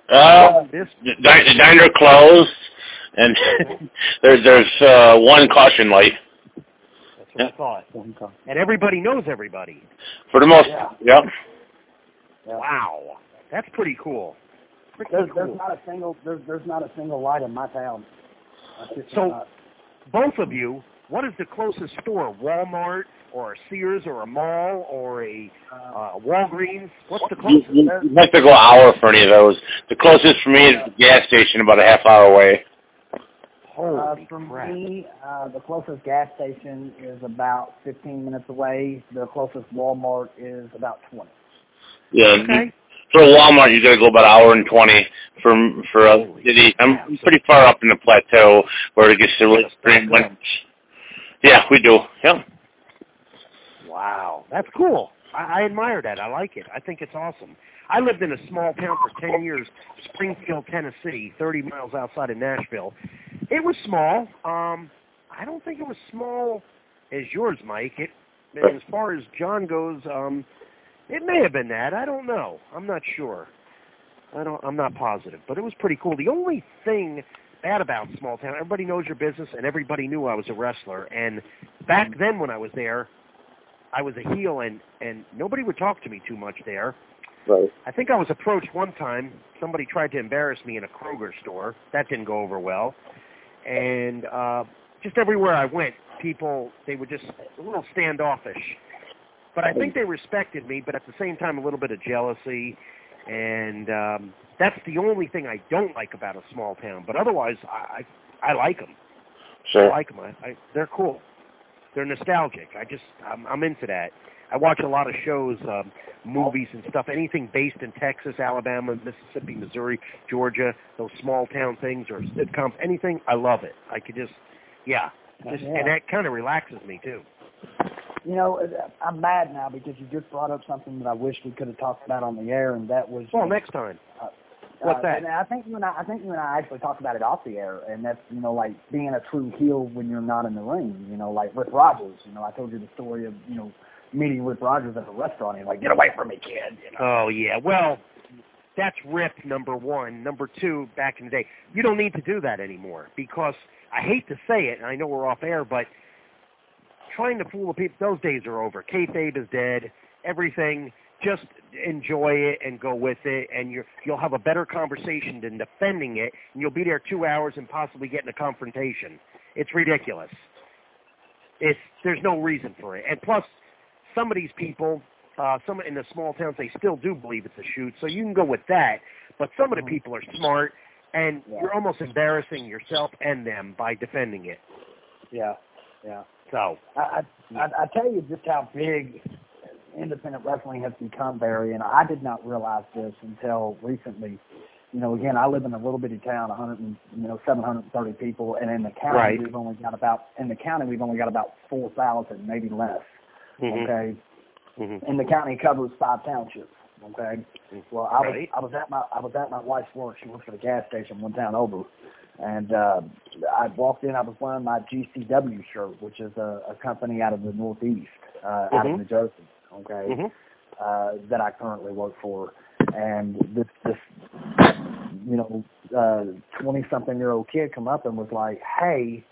Uh, This. the, di- the diner closed, and there's there's uh, one caution light That's what I thought. Okay. And everybody knows everybody. for the most. Yeah. Yep. Yeah. Wow. That's pretty cool. Pretty There's, cool. there's not a single there's there's not a single light in my town. I kid you So- not. both of you, what is the closest store? Walmart or a Sears or a mall or a Uh, uh, Walgreens? What's the closest? you you have to go an hour for any of those. The closest for me is the gas station, about a half hour away. uh, Holy for crap! me, uh, the closest gas station is about 15 minutes away. The closest Walmart is about 20. Yeah. Okay. For Walmart, you got to go about an hour and twenty. For for a city, I'm pretty far up in the plateau where it gets to really Just pretty back much. Yeah, we do. Yeah. Wow, that's cool. I, I admire that. I like it. I think it's awesome. I lived in a small town for 10 years, Springfield, Tennessee, 30 miles outside of Nashville. It was small. Um, I don't think it was small as yours, Mike. It, as far as John goes, um, it may have been that. I don't know. I'm not sure. I don't. I'm not positive, but it was pretty cool. The only thing bad about small town, everybody knows your business, and everybody knew I was a wrestler. And back then, when I was there, I was a heel, and and nobody would talk to me too much there. Right. I think I was approached one time. Somebody tried to embarrass me in a Kroger store. That didn't go over well. And uh, just everywhere I went, people they were just a little standoffish. But I think they respected me, but at the same time, a little bit of jealousy. And um, That's the only thing I don't like about a small town. But otherwise, I I, I like them. Sure. I like them. I, I, they're cool. They're nostalgic. I just I'm, I'm into that. I watch a lot of shows, um, movies and stuff. Anything based in Texas, Alabama, Mississippi, Missouri, Georgia, those small town things or sitcoms, anything. I love it. I could just, yeah, just, Yeah. and that kind of relaxes me too. You know, uh, I'm mad now because you just brought up something that I wish we could have talked about on the air, and that was. Well, next time. What's uh, that? And I think you and I, I think you and I actually talked about it off the air, and that's you know like being a true heel when you're not in the ring. You know, like Rip Rogers. You know, I told you the story of you know meeting Rip Rogers at a restaurant. and like, get away from me, kid. You know. Oh yeah. Well, that's Rip number one. Number two, back in the day, you don't need to do that anymore because I hate to say it, and I know we're off air, but trying to fool the people, those days are over. Kayfabe is dead. Everything. Just enjoy it and go with it, and you're, you'll have a better conversation than defending it, and you'll be there two hours and possibly get in a confrontation. It's ridiculous. It's there's no reason for it, and plus, some of these people uh, some in the small towns they still do believe it's a shoot, so you can go with that. But some of the people are smart, and Yeah. you're almost embarrassing yourself and them by defending it. Yeah, yeah. So I, I, I, I tell you just how big independent wrestling has become, Barry, and I did not realize this until recently. You know, again, I live in a little bitty town, 100 and, you know, 730 people, and in the county Right. we've only got about in the county we've only got about 4,000, maybe less. mhm, Okay, mhm. and the county covers five townships. Okay. Well, I was Right. I was at my I was at my wife's work. She works at a gas station one town over, and uh, I walked in. I was wearing my GCW shirt, which is a, a company out of the Northeast, uh, out Mhm. of New Jersey. Okay. Mhm. Uh, that I currently work for, and this this you know twenty something year old kid come up and was like, "Hey."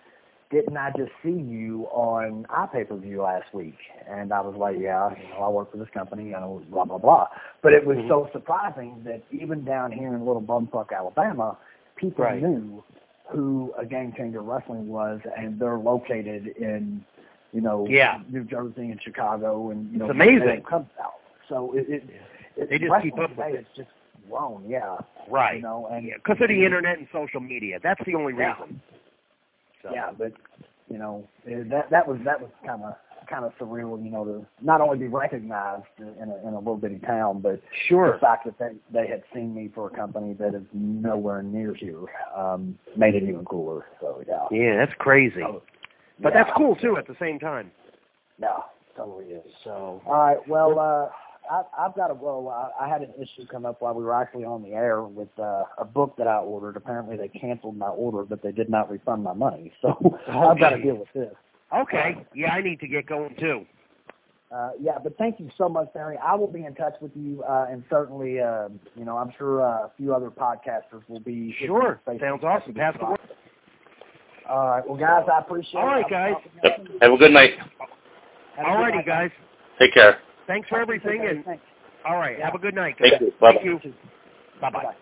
Didn't I just see you on iPay per view last week? And I was like, Yeah, you know, I work for this company, you know, blah blah blah. But it was Mhm. so surprising that even down here in little bumfuck Alabama, people Right. knew who a Game Changer Wrestling was, and they're located in, you know, Yeah. New Jersey and Chicago, and you know, It's amazing. they don't. So it, it, it They just keep up with it. is just grown, yeah. Right. You know, and Because of the internet and social media. That's the only Yeah. reason. So. Yeah, but you know eh, that that was that was kind of kind of surreal. You know, to not only be recognized in a in a little bitty town, but sure. the fact that they they had seen me for a company that is nowhere near here um, made it even cooler. So yeah, Yeah, that's crazy. Oh, But yeah. that's cool too at the same time. Yeah, totally is. So. All right. Well, uh, I, I've got a well. I, I had an issue come up while we were actually on the air with uh, a book that I ordered. Apparently, they canceled my order, but they did not refund my money. So I've got to deal with this. Okay. Yeah, I need to get going too. Uh, yeah, but thank you so much, Barry. I will be in touch with you, uh, and certainly, uh, you know, I'm sure uh, a few other podcasters will be. Sure. Sounds awesome. Pass the word. All right. Well, guys, I appreciate All it. right, I'll guys. talk with you Yep. Have a good night. Have a good guys. Take care. Thanks for everything, and Thanks. all right. Yeah. Have a good night, guys. Thank you. Bye-bye. Thank you. Bye bye. Bye-bye.